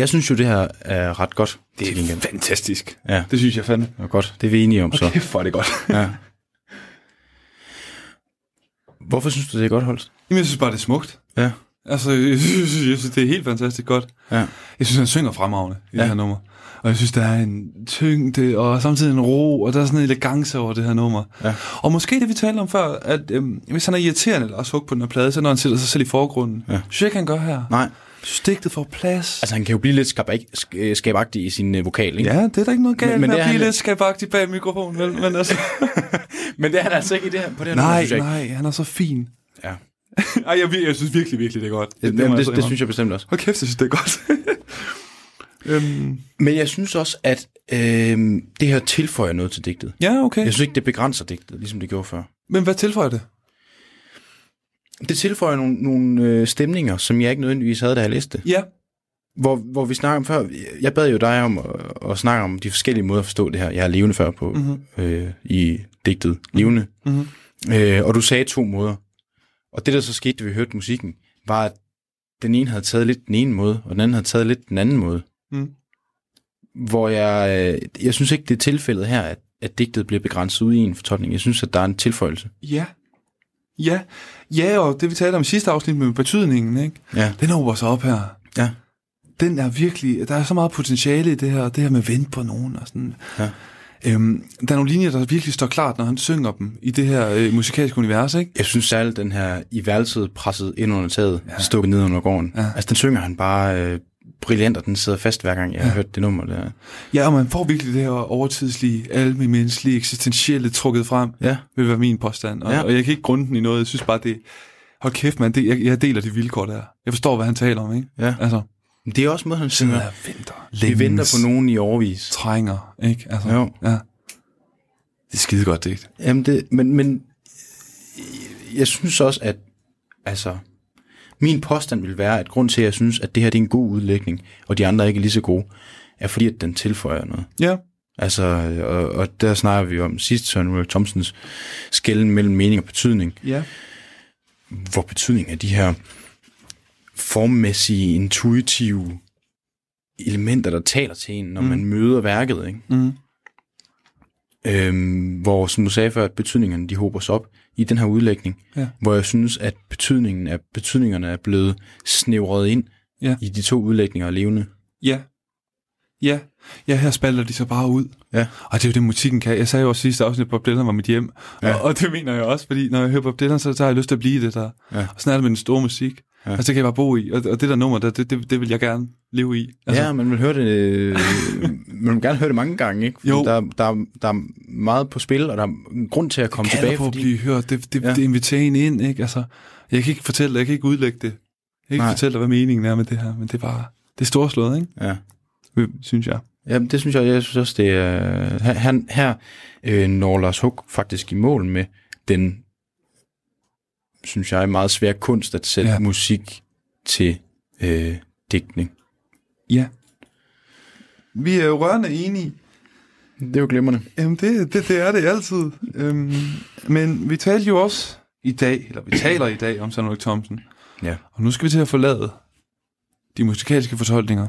Jeg synes jo, det her er ret godt. Det er fantastisk. Ja, Det synes jeg fandme. det er godt. Det er vi enige om så. Okay, for er det godt. Ja. Hvorfor synes du, det er godt holdt? Jamen, jeg synes bare, det er smukt. Ja. Altså, jeg [laughs] synes, jeg synes det er helt fantastisk godt. Ja. Jeg synes, han synger fremragende i Ja. det her nummer. Og jeg synes, der er en tyngde, og samtidig en ro, og der er sådan en elegance over det her nummer. Ja. Og måske det, vi talte om før, at øhm, hvis han er irriterende, Lars Hug på den her plade, så når han sætter sig selv i forgrunden. Ja. Synes jeg ikke, han gør her. Nej. Digtet får plads. Altså, han kan jo blive lidt skabag- sk- skabagtig i sin øh, vokal, ikke? ja, det er der ikke noget galt Men- men med at blive han- lidt skabagtig bag mikrofonen, vel? Men altså, [laughs] Men det er han altså ikke i det her, på det her nummer, nej, ikke. nej, han er så fin. Ja. [laughs] Ej, jeg, jeg synes virkelig, virkelig, det er godt. Det, må det, det, synes jeg bestemt også. Hold kæft, jeg synes, det er godt. [laughs] øhm, Men jeg synes også, at øh, det her tilføjer noget til digtet. ja, okay. Jeg synes ikke, det begrænser digtet, ligesom det gjorde før. Men hvad tilføjer det? Det tilføjer nogle, nogle øh, stemninger, som jeg ikke nødvendigvis havde, da jeg læste det. Ja, Hvor, hvor vi snakker om før, jeg bad jo dig om at, at snakke om de forskellige måder at forstå det her. Jeg har levende før på Mhm. øh, i digtet. Levende. Mhm. Øh, og du sagde to måder. Og det, der så skete, da vi hørte musikken, var, at den ene havde taget lidt den ene måde, og den anden havde taget lidt den anden måde. Mm. Hvor jeg, øh, jeg synes ikke, det er tilfældet her, at, at digtet bliver begrænset ud i en fortolkning. Jeg synes, at der er en tilføjelse. Ja. Ja. Ja, og det vi talte om i sidste afsnit med betydningen, ikke? Ja. Den åber sig op her. Ja. Den er virkelig, der er så meget potentiale i det her, det her med vent på nogen og sådan. Ja. Øhm, der er nogle linjer, der virkelig står klart, når han synger dem i det her øh, musikalske univers, ikke? Jeg synes særligt, den her i værelset presset ind under taget, ja. stukket ned under gården. Ja. Altså, den synger han bare øh, brilliant, og den sidder fast hver gang, jeg ja. har hørt det nummer der. Ja, og man får virkelig det her overtidslige, almindelige, eksistentielle trukket frem, Ja. vil være min påstand. Og, ja. Og jeg kan ikke grunde den i noget. Jeg synes bare, det... Hold kæft, man. Det, jeg, jeg deler de vilkår der. Jeg forstår, hvad han taler om, ikke? Ja. Altså, Men det er også måde, han synger. er vinter. Vi venter på nogen i overvis. Trænger, ikke? Altså, Jo. Ja. Det er skide godt digt. Jamen det, men, men jeg synes også, at altså, min påstand vil være, at grund til, at jeg synes, at det her det er en god udlægning, og de andre ikke er lige så gode, er fordi, at den tilføjer noget. Ja. Altså, og, og der snakker vi om sidst Søren Ulrik Thomsens skælden mellem mening og betydning, Ja. hvor betydning af de her formmæssige, intuitive elementer, der taler til en, når mm. man møder værket, ikke? Mm. Øhm, hvor, som du sagde før, at betydningerne de hober sig op i den her udlægning, Ja. hvor jeg synes, at betydningen af, betydningerne er blevet snævret ind Ja. i de to udlægninger af levende. Ja. Ja. Ja, her spalter de så bare ud. Ja. Og det er jo det, musikken kan. Jeg sagde jo også sidste afsnit, at Bob Dylan var mit hjem. Ja. Og, og, det mener jeg også, fordi når jeg hører Bob Dylan, så, så har jeg lyst til at blive det der. Ja. Og sådan er det med den store musik. Ja. Ja. Altså, det kan jeg bare bo i. Og, og det der nummer, der, det, det, det vil jeg gerne leve i. Altså, ja, man vil høre det, [laughs] man vil gerne høre det mange gange, ikke? Fordi Jo. Der, der, der er meget på spil, og der er en grund til at komme kalder tilbage, på fordi... at blive hørt. Det, det, ja. Ja. det inviterer en ind, ikke? Altså, jeg kan ikke fortælle jeg kan ikke udlægge det. Jeg kan ikke Nej. fortælle dig, hvad meningen er med det her, men det er bare, det er storslået, ikke? Ja. Synes jeg. Jamen, det synes jeg, jeg synes også, det er... Her, her øh, når Lars Hug faktisk i mål med den, synes jeg, meget svær kunst at sætte Ja. musik til øh, digtning. Ja. Vi er jo rørende enige. Det er jo glimrende. Jamen, det, det, det er det altid. Øhm, men vi talte jo også i dag, eller vi taler i dag om Søren Thomsen. Ja. Og nu skal vi til at forlade de musikalske fortolkninger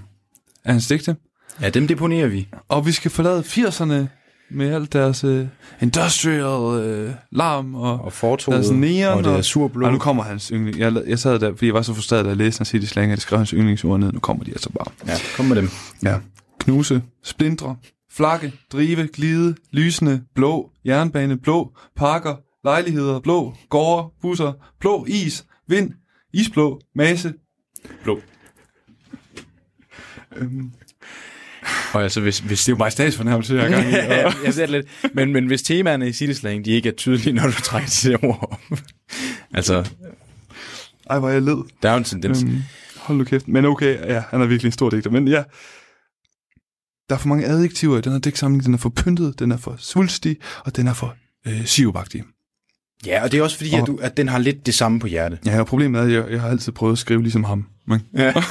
af hans digte. Ja, dem deponerer vi. Og vi skal forlade 80'erne med alt deres uh, industrial uh, larm og, Og fortoget, deres neon. og det er surblå. Og nu kommer hans yndling. Jeg, jeg sad der, fordi jeg var så frustreret, da jeg læste hans City Slang, at jeg skrev hans yndlingsord ned. Nu kommer de altså bare. Ja, kom med dem. Ja. Knuse, splindre, flakke, drive, glide, lysende, blå, jernbane, blå, parker, lejligheder, blå, gårde, busser, blå, is, vind, isblå, masse, blå. Øhm, Og altså, hvis, hvis det er jo majestatsfornærmelse, jeg er gang i. [laughs] ja, og- jeg ser det lidt. Men, men hvis temaerne i Cityslang, de ikke er tydelige, når du trækker de der ord op. altså, Ej, hvor er jeg led. der er jo en tendens. Øhm, hold nu kæft. Men okay, ja, han er virkelig en stor digter. Men ja, der er for mange adjektiver i den her digtsamling. Den er for pyntet, den er for svulstig, og den er for øh, sivagtig. Ja, og det er også fordi, Og- at, du, at den har lidt det samme på hjerte. Ja, og problemet er, at jeg, jeg har altid prøvet at skrive ligesom ham. Men, Ja. [laughs]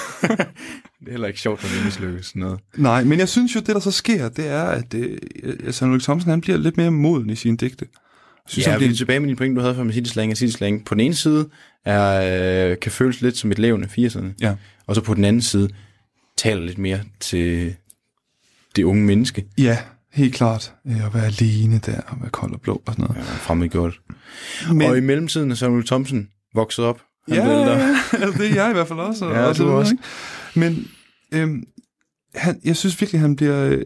det er heller ikke sjovt, når det mislykkes sådan noget. nej, men jeg synes jo, det der så sker, det er, at øh, Søren Ulrik Thomsen, han bliver lidt mere moden i sine digte. Jeg synes, ja, han er bliver, tilbage med din point, du havde Cityslang. Og Cityslang på den ene side er, øh, kan føles lidt som et levende 80'erne. Ja. Og så på den anden side taler lidt mere til det unge menneske. ja, helt klart. Øh, at være alene der, og være kold og blå og sådan noget. Ja, fremmedgjort. Men... Og i mellemtiden er Samuel Thompson vokset op. Han ja, altså, det er jeg i hvert fald også. og- [laughs] Ja, og du også. ikke? Men øhm, han, jeg synes virkelig, han bliver, øh,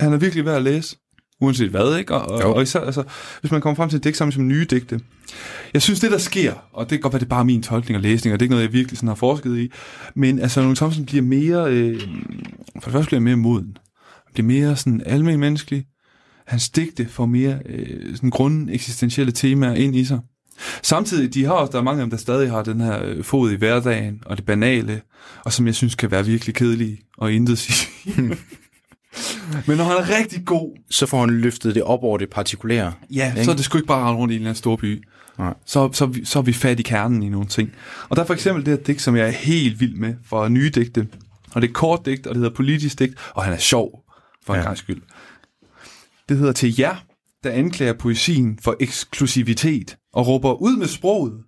han er virkelig værd at læse. Uanset hvad, ikke? Og, og, og især, altså, hvis man kommer frem til et digt sammen som nye digte. Jeg synes, det der sker, og det kan godt være, det er bare min tolkning og læsning, og det er ikke noget, jeg virkelig sådan har forsket i, men altså, Nogle Thomsen bliver mere, øh, for det første bliver mere moden. Han bliver mere sådan almen menneskelig. Hans digte får mere øh, sådan grunde eksistentielle temaer ind i sig. Samtidig, de har også, der er mange af dem, der stadig har den her øh, fod i hverdagen, og det banale, og som jeg synes kan være virkelig kedelige, og intet sige. [laughs] Men når han er rigtig god, Så får han løftet det op over det partikulære. ja, Ikke? så er det sgu ikke bare rundt i en eller anden stor by. Nej. Så, så, vi- så er vi fat i kernen i nogle ting. Og der er for eksempel det her digt, som jeg er helt vild med, for nye digte. Og det er kort digt, og det hedder politisk digt, og han er sjov, for en Ja. gang skyld. Det hedder til jer, der anklager poesien for eksklusivitet, og råber ud med sproget.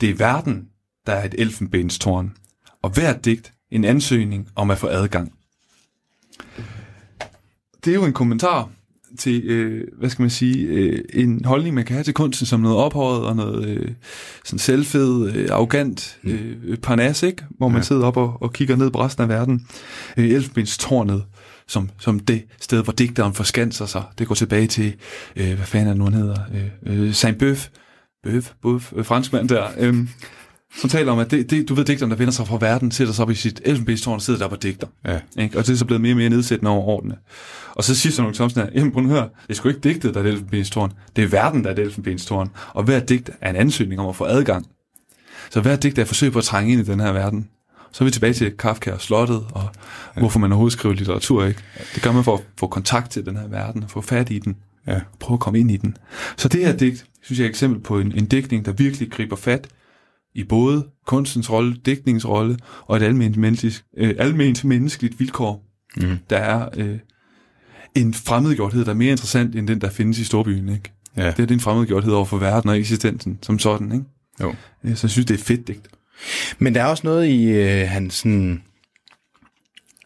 Det er verden, der er et elfenbenstårn, og hvert digt en ansøgning om at få adgang. Det er jo en kommentar til, øh, hvad skal man sige, øh, en holdning, man kan have til kunsten som noget ophøjet og noget øh, sådan selvfed, øh, arrogant øh, parnas, ikke? hvor man ja. Ja. sidder op og, og kigger ned på resten af verden. Øh, Elfenbenstårnet, som, som det sted, hvor digteren forskanser sig. Det går tilbage til, øh, hvad fanden er nu, han hedder? Øh, øh, Saint-Beuve, Bøf, Bøf, øh, franskmand der, øh, som taler om, at det, det, du ved, digteren, der vender sig fra verden, sætter sig op i sit elfenbenstårn og sidder der på digter. Ja. Ikke? Og det er så blevet mere og mere nedsættende over årene. Og så siger sådan Thomsen, at jamen, prøv at høre, det er sgu ikke digtet, der er et elfenbenstårn. Det er verden, der er et elfenbenstårn. Og hver digt er en ansøgning om at få adgang. Så hver digt er et forsøg på at trænge ind i den her verden. Så er vi tilbage til Kafka og slottet, og ja. hvorfor man overhovedet skriver litteratur, ikke? Det gør man for at få kontakt til den her verden, og få fat i den, Ja. og prøve at komme ind i den. Så det her digt, synes jeg er et eksempel på en, en digtning, der virkelig griber fat i både kunstens rolle, digtningens rolle, og et alment menneskeligt, øh, alment menneskeligt vilkår, Mm. der er øh, en fremmedgjorthed, der er mere interessant end den, der findes i storbyen. Ikke? Ja. Det er det er en fremmedgjorthed over for verden og eksistensen som sådan. Ikke? Jo. Øh, Så jeg synes, det er fedt digt. Men der er også noget i øh, hans sådan...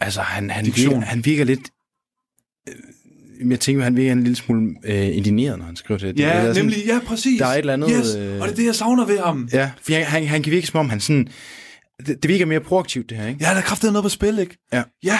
Altså, han, han, Diktion. virker, han virker lidt... Øh, jeg tænker, han virker en lille smule øh, indineret, når han skriver det. det er sådan, ja, præcis. der er et eller andet, Yes, øh, og det er det, jeg savner ved ham. Ja, for han, han, han kan virke som om, han sådan... Det, det virker mere proaktivt, det her, ikke? Ja, der er kraftigt noget på spil, ikke? Ja. Ja,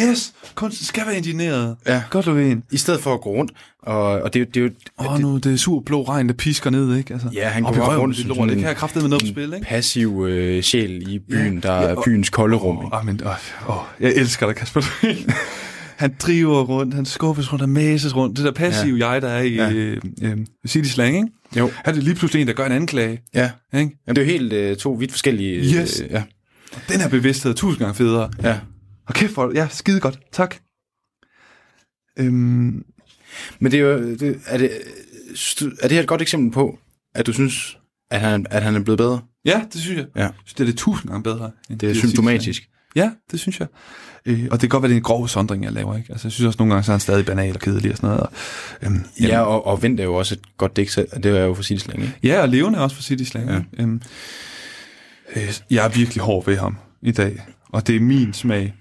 yes, kunsten skal være indineret. Ja. Godt, du en. I stedet for at gå rundt, og, og det, er jo- det er jo... Åh, oh, nu det er sur blå regn, der pisker ned, ikke? Altså, Ja, han op går i røven, rundt det lort, sådan det kan have kraftigt med noget på spil, ikke? passiv øh, sjæl i byen, der Ja, er og- byens kolde rum. ikke? Åh, men, åh, åh, jeg elsker dig, Kasper. [laughs] han driver rundt, han skubbes rundt, han mæses rundt. Det der passive ja. jeg, der er i Ja. øh, øh, City Slang, ikke? Jo. Her er det lige pludselig en, der gør en anklage. Ja. Ikke? Jamen, det er jo helt øh, to vidt forskellige... Yes. Øh, ja. Den her bevidsthed er tusind gange federe. ja. Og kæft for Ja, skide godt. Tak. Øhm, Men det er jo... Det, er, det, er det her et godt eksempel på, at du synes, at han, at han er blevet bedre? ja, det synes jeg. Ja. Jeg synes, det er det tusind gange bedre. Det er Slang. symptomatisk. Ja, det synes jeg. Øh, og det kan godt være, det er en grov sondring, jeg laver. Ikke? Altså, jeg synes også, nogle gange så er han stadig banal og kedelig og sådan noget. Og, øhm, Ja, og, og Vendt er jo også et godt dæk, det er jo for sit slang, ikke? Ja, og levende er også for City Slang. Ja. Øhm, øh, jeg er virkelig hård ved ham i dag, og det er min smag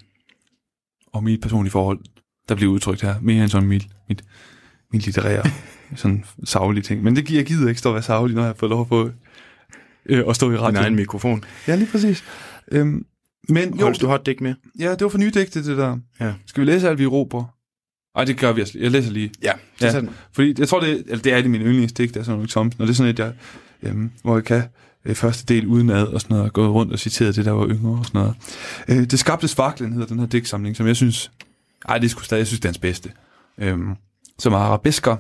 og mit personlige forhold, der bliver udtrykt her, mere end sådan mit, mit, mit litterære, [laughs] sådan savlige ting. Men det giver jeg gider ikke stå og være savlig, når jeg får lov at få øh, at stå i Din egen radioen. mikrofon. Ja, lige præcis. Øhm, men jo, Holst du hot dæk med? ja, det var for nydigte, det der. Ja. Skal vi læse alt, vi råber? Ej, det gør vi altså. Jeg læser lige. Ja, det er Ja. sådan. Fordi jeg tror, det, eller det er det min yndlingsdigt, det er sådan noget Thomsen, og det er sådan et, jeg, øhm, hvor jeg kan øh, første del udenad og sådan noget, gået rundt og citeret det, der var yngre og sådan noget. Øh, det skabte Sparklen hedder den her digtsamling, som jeg synes, ej, det sgu stadig, jeg synes, det er hans bedste. Øhm, som er arabesker,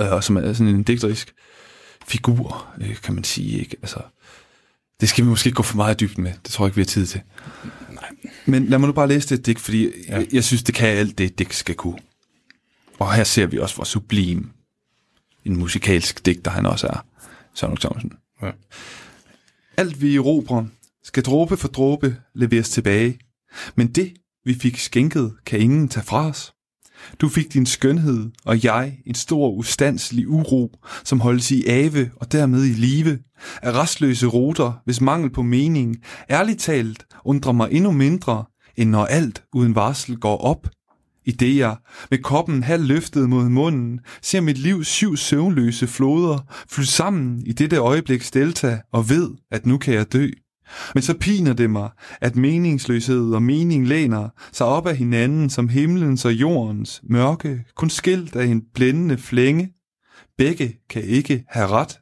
øh, og som er sådan en digterisk figur, øh, kan man sige, ikke? Altså, det skal vi måske ikke gå for meget i dybden med. Det tror jeg ikke, vi har tid til. Nej. Men lad mig nu bare læse det digt, fordi ja. jeg, jeg synes, det kan alt det, digt skal kunne. Og her ser vi også, hvor sublim en musikalsk digter han også er. Søren Thomsen. Ja. Alt vi erobrer, skal dråbe for dråbe leveres tilbage. Men det, vi fik skænket, kan ingen tage fra os. Du fik din skønhed, og jeg en stor ustanselig uro, som holdes i ave og dermed i live, af restløse ruter, hvis mangel på mening, ærligt talt, undrer mig endnu mindre, end når alt uden varsel går op. I det jeg, med koppen halv løftet mod munden, ser mit livs syv søvnløse floder flyde sammen i dette øjebliks delta, og ved, at nu kan jeg dø. Men så piner det mig, at meningsløshed og mening læner sig op af hinanden som himlens og jordens mørke, kun skilt af en blændende flænge. Begge kan ikke have ret.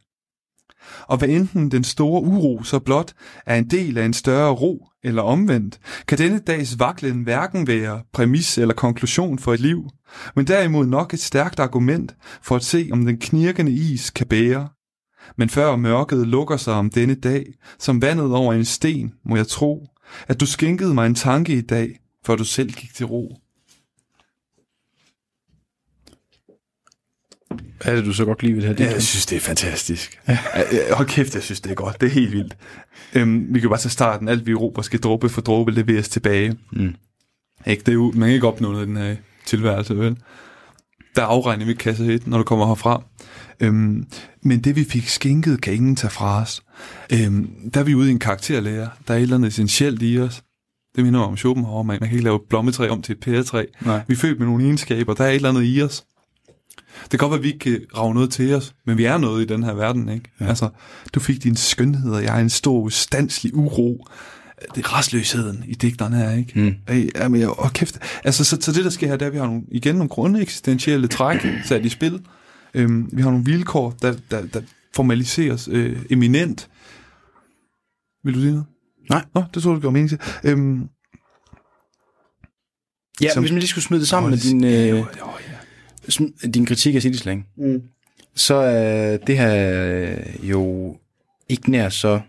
Og hvad enten den store uro så blot er en del af en større ro eller omvendt, kan denne dags vaklen hverken være præmis eller konklusion for et liv, men derimod nok et stærkt argument for at se, om den knirkende is kan bære. Men før mørket lukker sig om denne dag, som vandet over en sten, må jeg tro, at du skænkede mig en tanke i dag, før du selv gik til ro. Er det, du så godt lide ved det her? Ja, jeg synes, det er fantastisk. Ja. Hold kæft, jeg synes, det er godt. Det er helt vildt. Øhm, vi kan bare tage starten. Alt vi råber skal dråbe for dråbe leveres tilbage. Mm. Ikke? Det er jo, man kan ikke opnå noget i den her tilværelse, vel? Der er afregning ved kasse 1, når du kommer herfra. Øhm, men det, vi fik skænket, kan ingen tage fra os. Øhm, der er vi ude i en karakterlærer. Der er et eller andet essentielt i os. Det minder mig om Schopenhauer, man kan ikke lave et blommetræ om til et pæretræ. Nej. Vi er født med nogle egenskaber. Der er et eller andet i os. Det kan godt være, at vi ikke kan rave noget til os, men vi er noget i den her verden, ikke? Ja. Altså, du fik din skønhed, og jeg er en stor, ustanslig uro det er restløsheden i digteren her, ikke? Mm. Øh, Jamen, jeg, åh, kæft. Altså, så, så det, der sker her, det er, at vi har nogle, igen nogle grunde eksistentielle træk [clears throat] sat i spil. Øhm, vi har nogle vilkår, der, der, der formaliseres øh, eminent. Vil du sige noget? Nej. Nå, det tror du, du gjorde mening til. Øhm, Ja, Som- hvis man lige skulle smide det sammen åh, med din, øh, ja. sm- din kritik af Cityslang, mm. så er det her øh, jo ikke nær så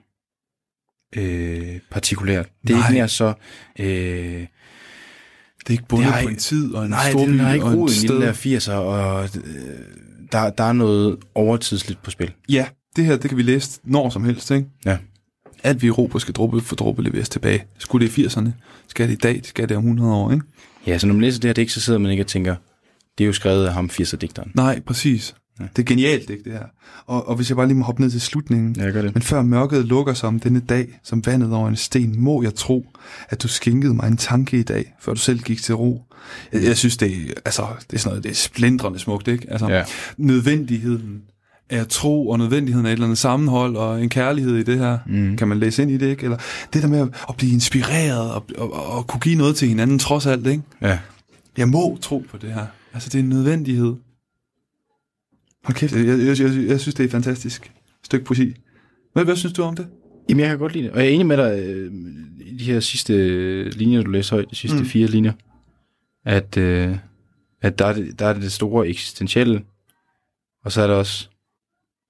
øh, partikulært. Det er Nej. ikke nær så... Øh, Det er ikke bundet Det på en ikke- tid og en nej, storby den har ikke og et i de sted. der 80'er, og øh, der, der er noget overtidsligt på spil. Ja, det her, det kan vi læse når som helst, ikke? Ja. Alt vi råber skal dråbe for dråbe leveres tilbage. Skulle det i 80'erne? Skal det i dag? Skal det om 100 år, ikke? Ja, så når man læser det her digt, så sidder man ikke og tænker, det er jo skrevet af ham 80'er-digteren. Nej, præcis. Ja. Det er genialt, ikke det her? Og, og hvis jeg bare lige må hoppe ned til slutningen. Ja, gør det. Men før mørket lukker sig om denne dag, som vandet over en sten, må jeg tro, at du skænkede mig en tanke i dag, før du selv gik til ro. Jeg, jeg synes, det er, altså, det er sådan noget, det er splindrende smukt, ikke? Altså, Ja. nødvendigheden af tro, og nødvendigheden af et eller andet sammenhold, og en kærlighed i det her, Mm. kan man læse ind i det, ikke? Eller det der med at, at blive inspireret, og, og, og, og kunne give noget til hinanden, trods alt, ikke? Ja. Jeg må tro på det her. Altså, det er en nødvendighed. Hold kæft, jeg, jeg, jeg, jeg, synes, det er et fantastisk stykke poesi. Hvad, hvad synes du om det? Jamen, jeg kan godt lide det. Og jeg er enig med dig øh, i de her sidste linjer, du læser højt, de sidste Mm. fire linjer, at, øh, at der, er det, der er det, store eksistentielle, og så er der også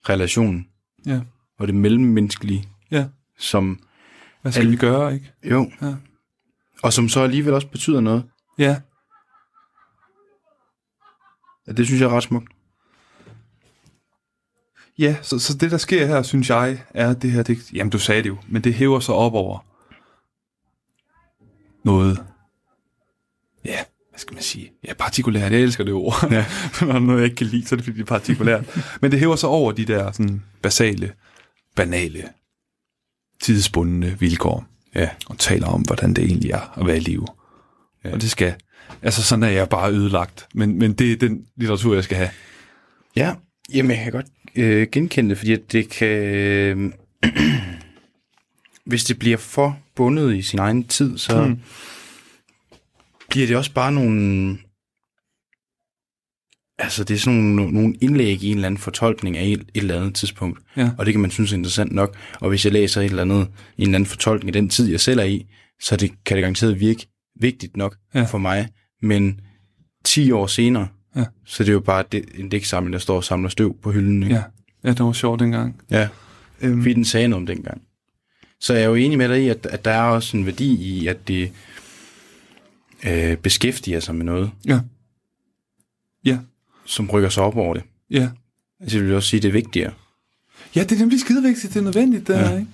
relationen, Ja. og det mellemmenneskelige, Ja. som Hvad skal Alle- vi gøre, ikke? jo, Ja. og som så alligevel også betyder noget. Ja. Ja, Det synes jeg er ret smukt. Ja, så, så det, der sker her, synes jeg, er det her, det, jamen du sagde det jo, men det hæver sig op over noget, ja, hvad skal man sige, ja, partikulært, jeg elsker det ord. Ja. Når der er noget, jeg ikke kan lide, så er det fordi, det er partikulært. [laughs] men det hæver sig over de der sådan basale, banale, tidsbundne vilkår, Ja. og taler om, hvordan det egentlig er at være i live. Ja. Og det skal, altså sådan er jeg bare ødelagt, men, men det er den litteratur, jeg skal have. Ja, jamen jeg kan godt øh, genkende det, fordi det kan... Øh, [clears throat] hvis det bliver for bundet i sin egen tid, så hmm. bliver det også bare nogle... Altså, det er sådan nogle, nogle indlæg i en eller anden fortolkning af et, et eller andet tidspunkt. Ja. Og det kan man synes er interessant nok. Og hvis jeg læser et eller andet, en eller anden fortolkning af den tid, jeg selv er i, så det, kan det garanteret virke vigtigt nok ja. for mig. Men 10 år senere, Ja. så det er jo bare det, en digtsamling, der står og samler støv på hylden. Ikke? Ja, ja det var sjovt dengang. ja. Øhm, Fordi den sagde noget om dengang. Så jeg er jo enig med dig i, at, at der er også en værdi i, at det øh, beskæftiger sig med noget, Ja. Ja, som rykker sig op over det. ja. Altså, jeg vil også sige, at det er vigtigere. Ja, det er nemlig skidevigtigt, det er nødvendigt, det Ja. her, ikke?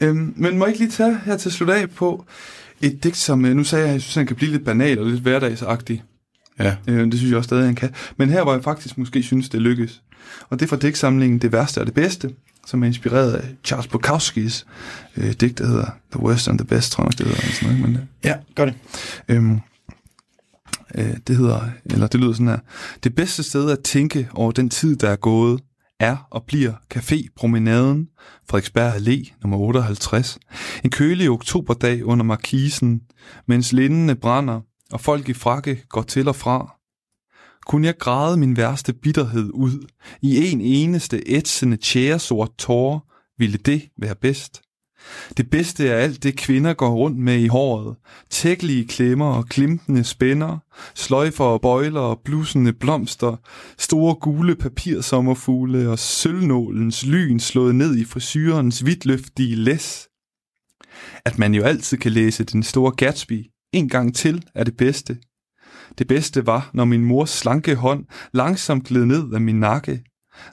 Øhm, men må jeg ikke lige tage her til slut af på et digt, som øh, nu sagde jeg, at jeg synes, han kan blive lidt banal og lidt hverdagsagtig. Ja. Øh, det synes jeg også stadig, han kan. Men her, hvor jeg faktisk måske synes, det lykkes. Og det er fra digtsamlingen Det Værste og Det Bedste, som er inspireret af Charles Bukowskis øh, digt, der hedder The Worst and the Best, tror jeg nok, det hedder. Sådan noget, men, Ja, gør det. Øhm, øh, det hedder, eller det lyder sådan her. Det bedste sted at tænke over den tid, der er gået, er og bliver Café Promenaden, Frederiksberg Allé, nummer 58. En kølig oktoberdag under markisen, mens lindene brænder, og folk i frakke går til og fra. Kunne jeg græde min værste bitterhed ud i en eneste ætsende tjæresort tårer, ville det være bedst. Det bedste er alt det kvinder går rundt med i håret. Tækkelige klemmer og klimtende spænder, sløjfer og bøjler og blusende blomster, store gule papirsommerfugle og sølvnålens lyn slået ned i frisyrens vidtløftige læs. At man jo altid kan læse den store Gatsby en gang til er det bedste. Det bedste var, når min mors slanke hånd langsomt gled ned af min nakke.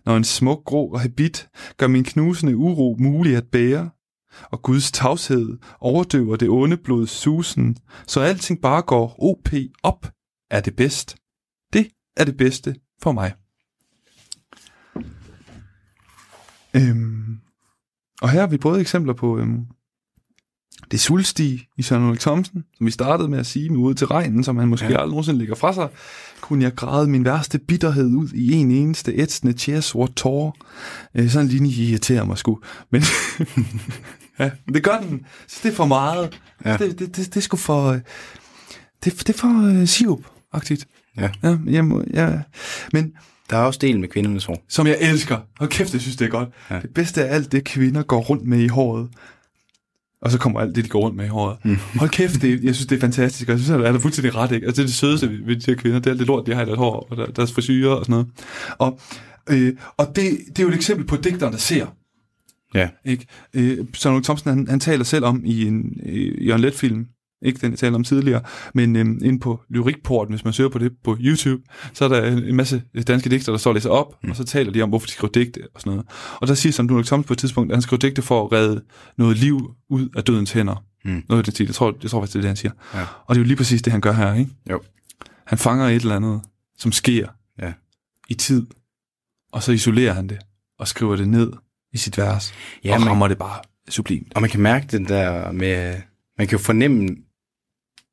Når en smuk grå habit gør min knusende uro mulig at bære og Guds tavshed overdøver det onde blods susen, så alting bare går OP op, er det bedst. Det er det bedste for mig. Øhm, og her har vi både eksempler på øhm, det sulstig i Søren Ulrik Thomsen, som vi startede med at sige med ud til regnen, som han måske ja. Aldrig nogensinde lægger fra sig. Kunne jeg græde min værste bitterhed ud i en eneste ætsende tjæresort tårer. Øh, sådan en linje irriterer mig sgu. Men [laughs] Ja, det gør den. Så det er for meget. Ja. Det, det, det, det er sgu for... øh, Det, det er for uh, sirup-agtigt. Ja. Ja, må, ja. Men Der er også del med kvindernes hår. som jeg elsker. Hold kæft, jeg synes, det er godt. Ja. Det bedste af alt, det kvinder går rundt med i håret. Og så kommer alt det, de går rundt med i håret. Mm. Hold kæft, det, jeg synes, det er fantastisk. Og jeg synes, der er fuldstændig ret. Ikke? Altså, det er det sødeste ved de her kvinder. Det er alt det lort, de har i deres hår, og der, deres frisyrer og sådan noget. Og, øh, og det, det er jo et eksempel på digteren, der ser. Ja. Ikke? Øh, Søren Thomsen, han, han taler selv om i en øh, Jørgen Let-film, ikke den, jeg talte om tidligere, men øhm, inde på Lyrikporten, hvis man søger på det på YouTube, så er der en masse danske digter, der står og læser op, mm. og så taler de om, hvorfor de skriver digte og sådan noget. Og der siger Søren Thomsen på et tidspunkt, at han skriver digte for at redde noget liv ud af dødens hænder. Mm. Noget af det, jeg tror, jeg tror faktisk, det er det, han siger. Ja. Og det er jo lige præcis det, han gør her, ikke? Jo. Han fanger et eller andet, som sker Ja. i tid, og så isolerer han det, og skriver det ned i sit vers, ja, og man- rammer det bare sublimt. Og man kan mærke den der med, man kan jo fornemme,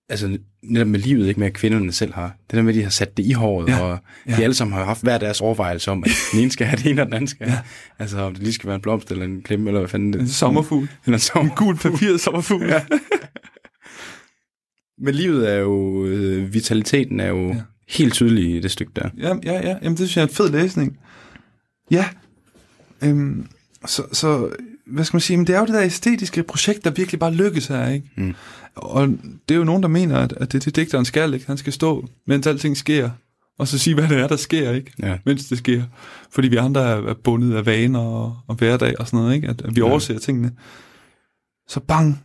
altså netop med livet, ikke med at kvinderne selv har, det der med, at de har sat det i håret, Ja, og de ja. alle sammen har haft hver deres overvejelse om, at den ene skal have det ene, og den anden skal have. Altså om det lige skal være en blomst, eller en klemme, eller hvad fanden det En sommerfugl. [laughs] Eller en sommer. Gul papir sommerfugl. Ja. Men livet er jo, øh, vitaliteten er jo Ja. ja. helt tydelig i det stykke der. Ja, ja, ja. Jamen, det synes jeg er en fed læsning. Ja. Øhm, så, så, hvad skal man sige? Men det er jo det der æstetiske projekt, der virkelig bare lykkes her, ikke? Mm. Og det er jo nogen, der mener, at, at det er det, digteren skal, ikke? Han skal stå, mens alting sker, og så sige, hvad det er, der sker, ikke? Ja. Mens det sker. Fordi vi andre er, er bundet af vaner og, og hverdag og sådan noget, ikke? At, at vi Ja. overser tingene. Så bang!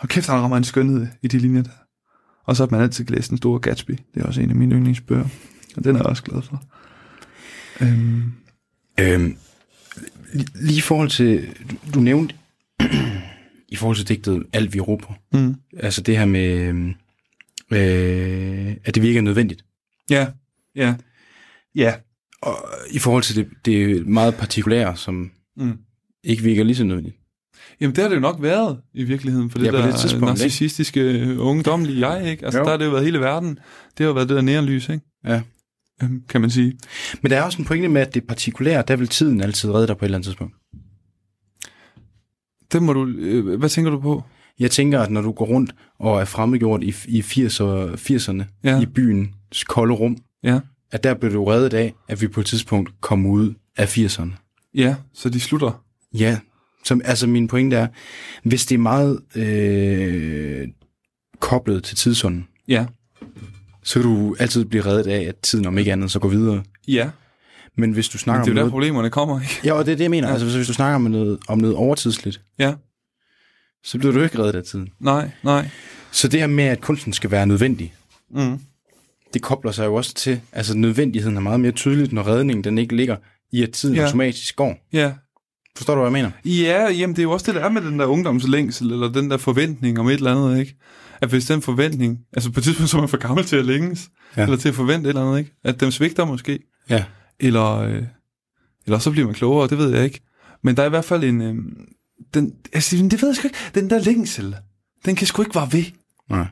Og kæft, han rammer en skønhed i de linjer der. Og så har man altid læst Den Store Gatsby. Det er også en af mine yndlingsbøger. Og den er jeg også glad for. Øhm, Øhm, li- lige i forhold til, du, du nævnte, i forhold til digtet Alt vi råber, mm. altså det her med, øhm, øh, at det virker nødvendigt. Ja, ja, ja. Og i forhold til det, det meget partikulære, som Mm. ikke virker lige så nødvendigt. Jamen, det har det jo nok været i virkeligheden, for det Ja, der det tidspunkt, ikke? narcissistiske, øh, ungdomlige jeg, ikke? Altså, Jo. der har det jo været hele verden. Det har jo været det der neonlys, ikke? Ja. Øhm, kan man sige. Men der er også en pointe med, at det partikulære, der vil tiden altid redde dig på et eller andet tidspunkt. Det må du, øh, hvad tænker du på? Jeg tænker, at når du går rundt og er fremmedgjort i, i 80'er, 80'erne Ja. i byens kolde rum, Ja. at der blev du reddet af, at vi på et tidspunkt kom ud af 80'erne. Ja, så de slutter. Ja, som, altså min pointe er, hvis det er meget øh, koblet til tidsånden, Ja. så kan du altid blive reddet af, at tiden om ikke andet så går videre. Ja, Men hvis du men snakker det er jo der noget... problemerne kommer, ikke? Ja, og det er det, jeg mener. Ja. Altså, hvis, du snakker om noget, om noget overtidsligt, Ja. så bliver du ikke reddet af tiden. Nej, nej. Så det her med, at kunsten skal være nødvendig, Mm. det kobler sig jo også til, altså nødvendigheden er meget mere tydeligt, når redningen den ikke ligger i, at tiden Ja. automatisk går. Ja. Forstår du, hvad jeg mener? Ja, jamen det er jo også det, der er med den der ungdomslængsel, eller den der forventning om et eller andet, ikke? At hvis den forventning, altså på et tidspunkt så er man for gammel til at længes. Ja. eller til at forvente et eller andet, ikke? At dem svigter måske, Ja. Eller, øh, eller så bliver man klogere, det ved jeg ikke. Men der er i hvert fald en, øh, den, altså, det ved jeg sgu ikke, den der længsel, den kan sgu ikke vare ved. Nej.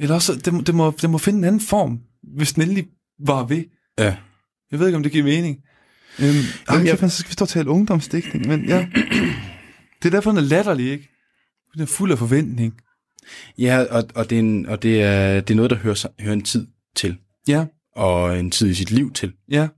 Eller også, det, må- det, må, det må finde en anden form, hvis den endelig var ved. Ja. Jeg ved ikke, om det giver mening. Øhm, Jamen, Jamen, jeg... så skal vi stå og tale ungdomsdækning, men ja. det er derfor, den er latterlig, ikke? Den er fuld af forventning. Ja, og, og, det, er en, og det, er, det er noget, der hører, hører en tid til, Ja, og en tid i sit liv til. ja.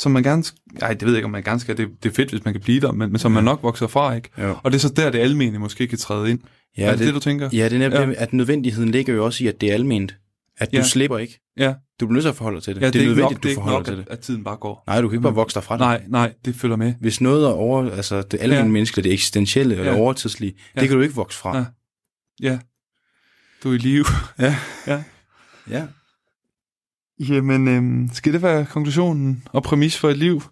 Som man gerne... Ej, det ved jeg ikke, om man gerne skal. Det, det er fedt, hvis man kan blive der, men, men som man nok vokser fra, ikke? Jo. Og det er så der, det almene måske kan træde ind. Ja, er det, det, du tænker? Ja, det er nemlig, Ja. at nødvendigheden ligger jo også i, at det er alment. At du Ja. slipper ikke. Ja. Du bliver nødt til at forholde dig til det. Ja, det, er ikke nødvendigt, nok, det er du forholder nok, dig til at, det. at tiden bare går. Nej, du kan ikke bare vokse dig fra det. Nej, nej, det følger med. Hvis noget er over, altså det almindelige Ja. ja. menneske, det eksistentielle eller Ja. overtidslige, Ja. det kan du ikke vokse fra. Ja. Ja. Du er i live. Ja. Ja. ja. Jamen, øhm, skal det være konklusionen og præmis for et liv?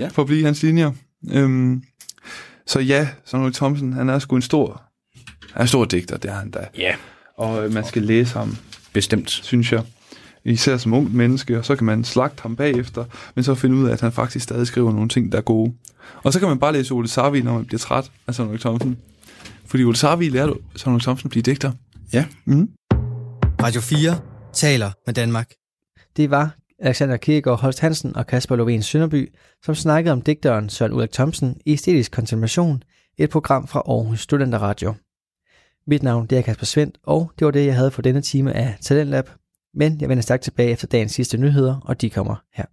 Ja. [laughs] for at blive hans linjer. Øhm, så ja, Sonny Thomsen, han er sgu en stor, han er en stor digter, det er han da. Ja, Og øh, man skal læse ham, bestemt. synes jeg. Især som ung menneske, og så kan man slagte ham bagefter, men så finde ud af, at han faktisk stadig skriver nogle ting, der er gode. Og så kan man bare læse Ole Sarvi, når man bliver træt af Sonny Thomsen. Fordi Ole Sarvi lærer du Sonny Thomsen at blive digter. Ja. Mm. Radio 4 taler med Danmark. Det var Alexander Kirkegaard Holst Hansen og Kasper Lovén Sønderby, som snakkede om digteren Søren Ulrik Thomsen i æstetisk kontemplation, et program fra Aarhus Studenter Mit navn det er Kasper Svendt, og det var det, jeg havde for denne time af Talentlab. Men jeg vender stærkt tilbage efter dagens sidste nyheder, og de kommer her.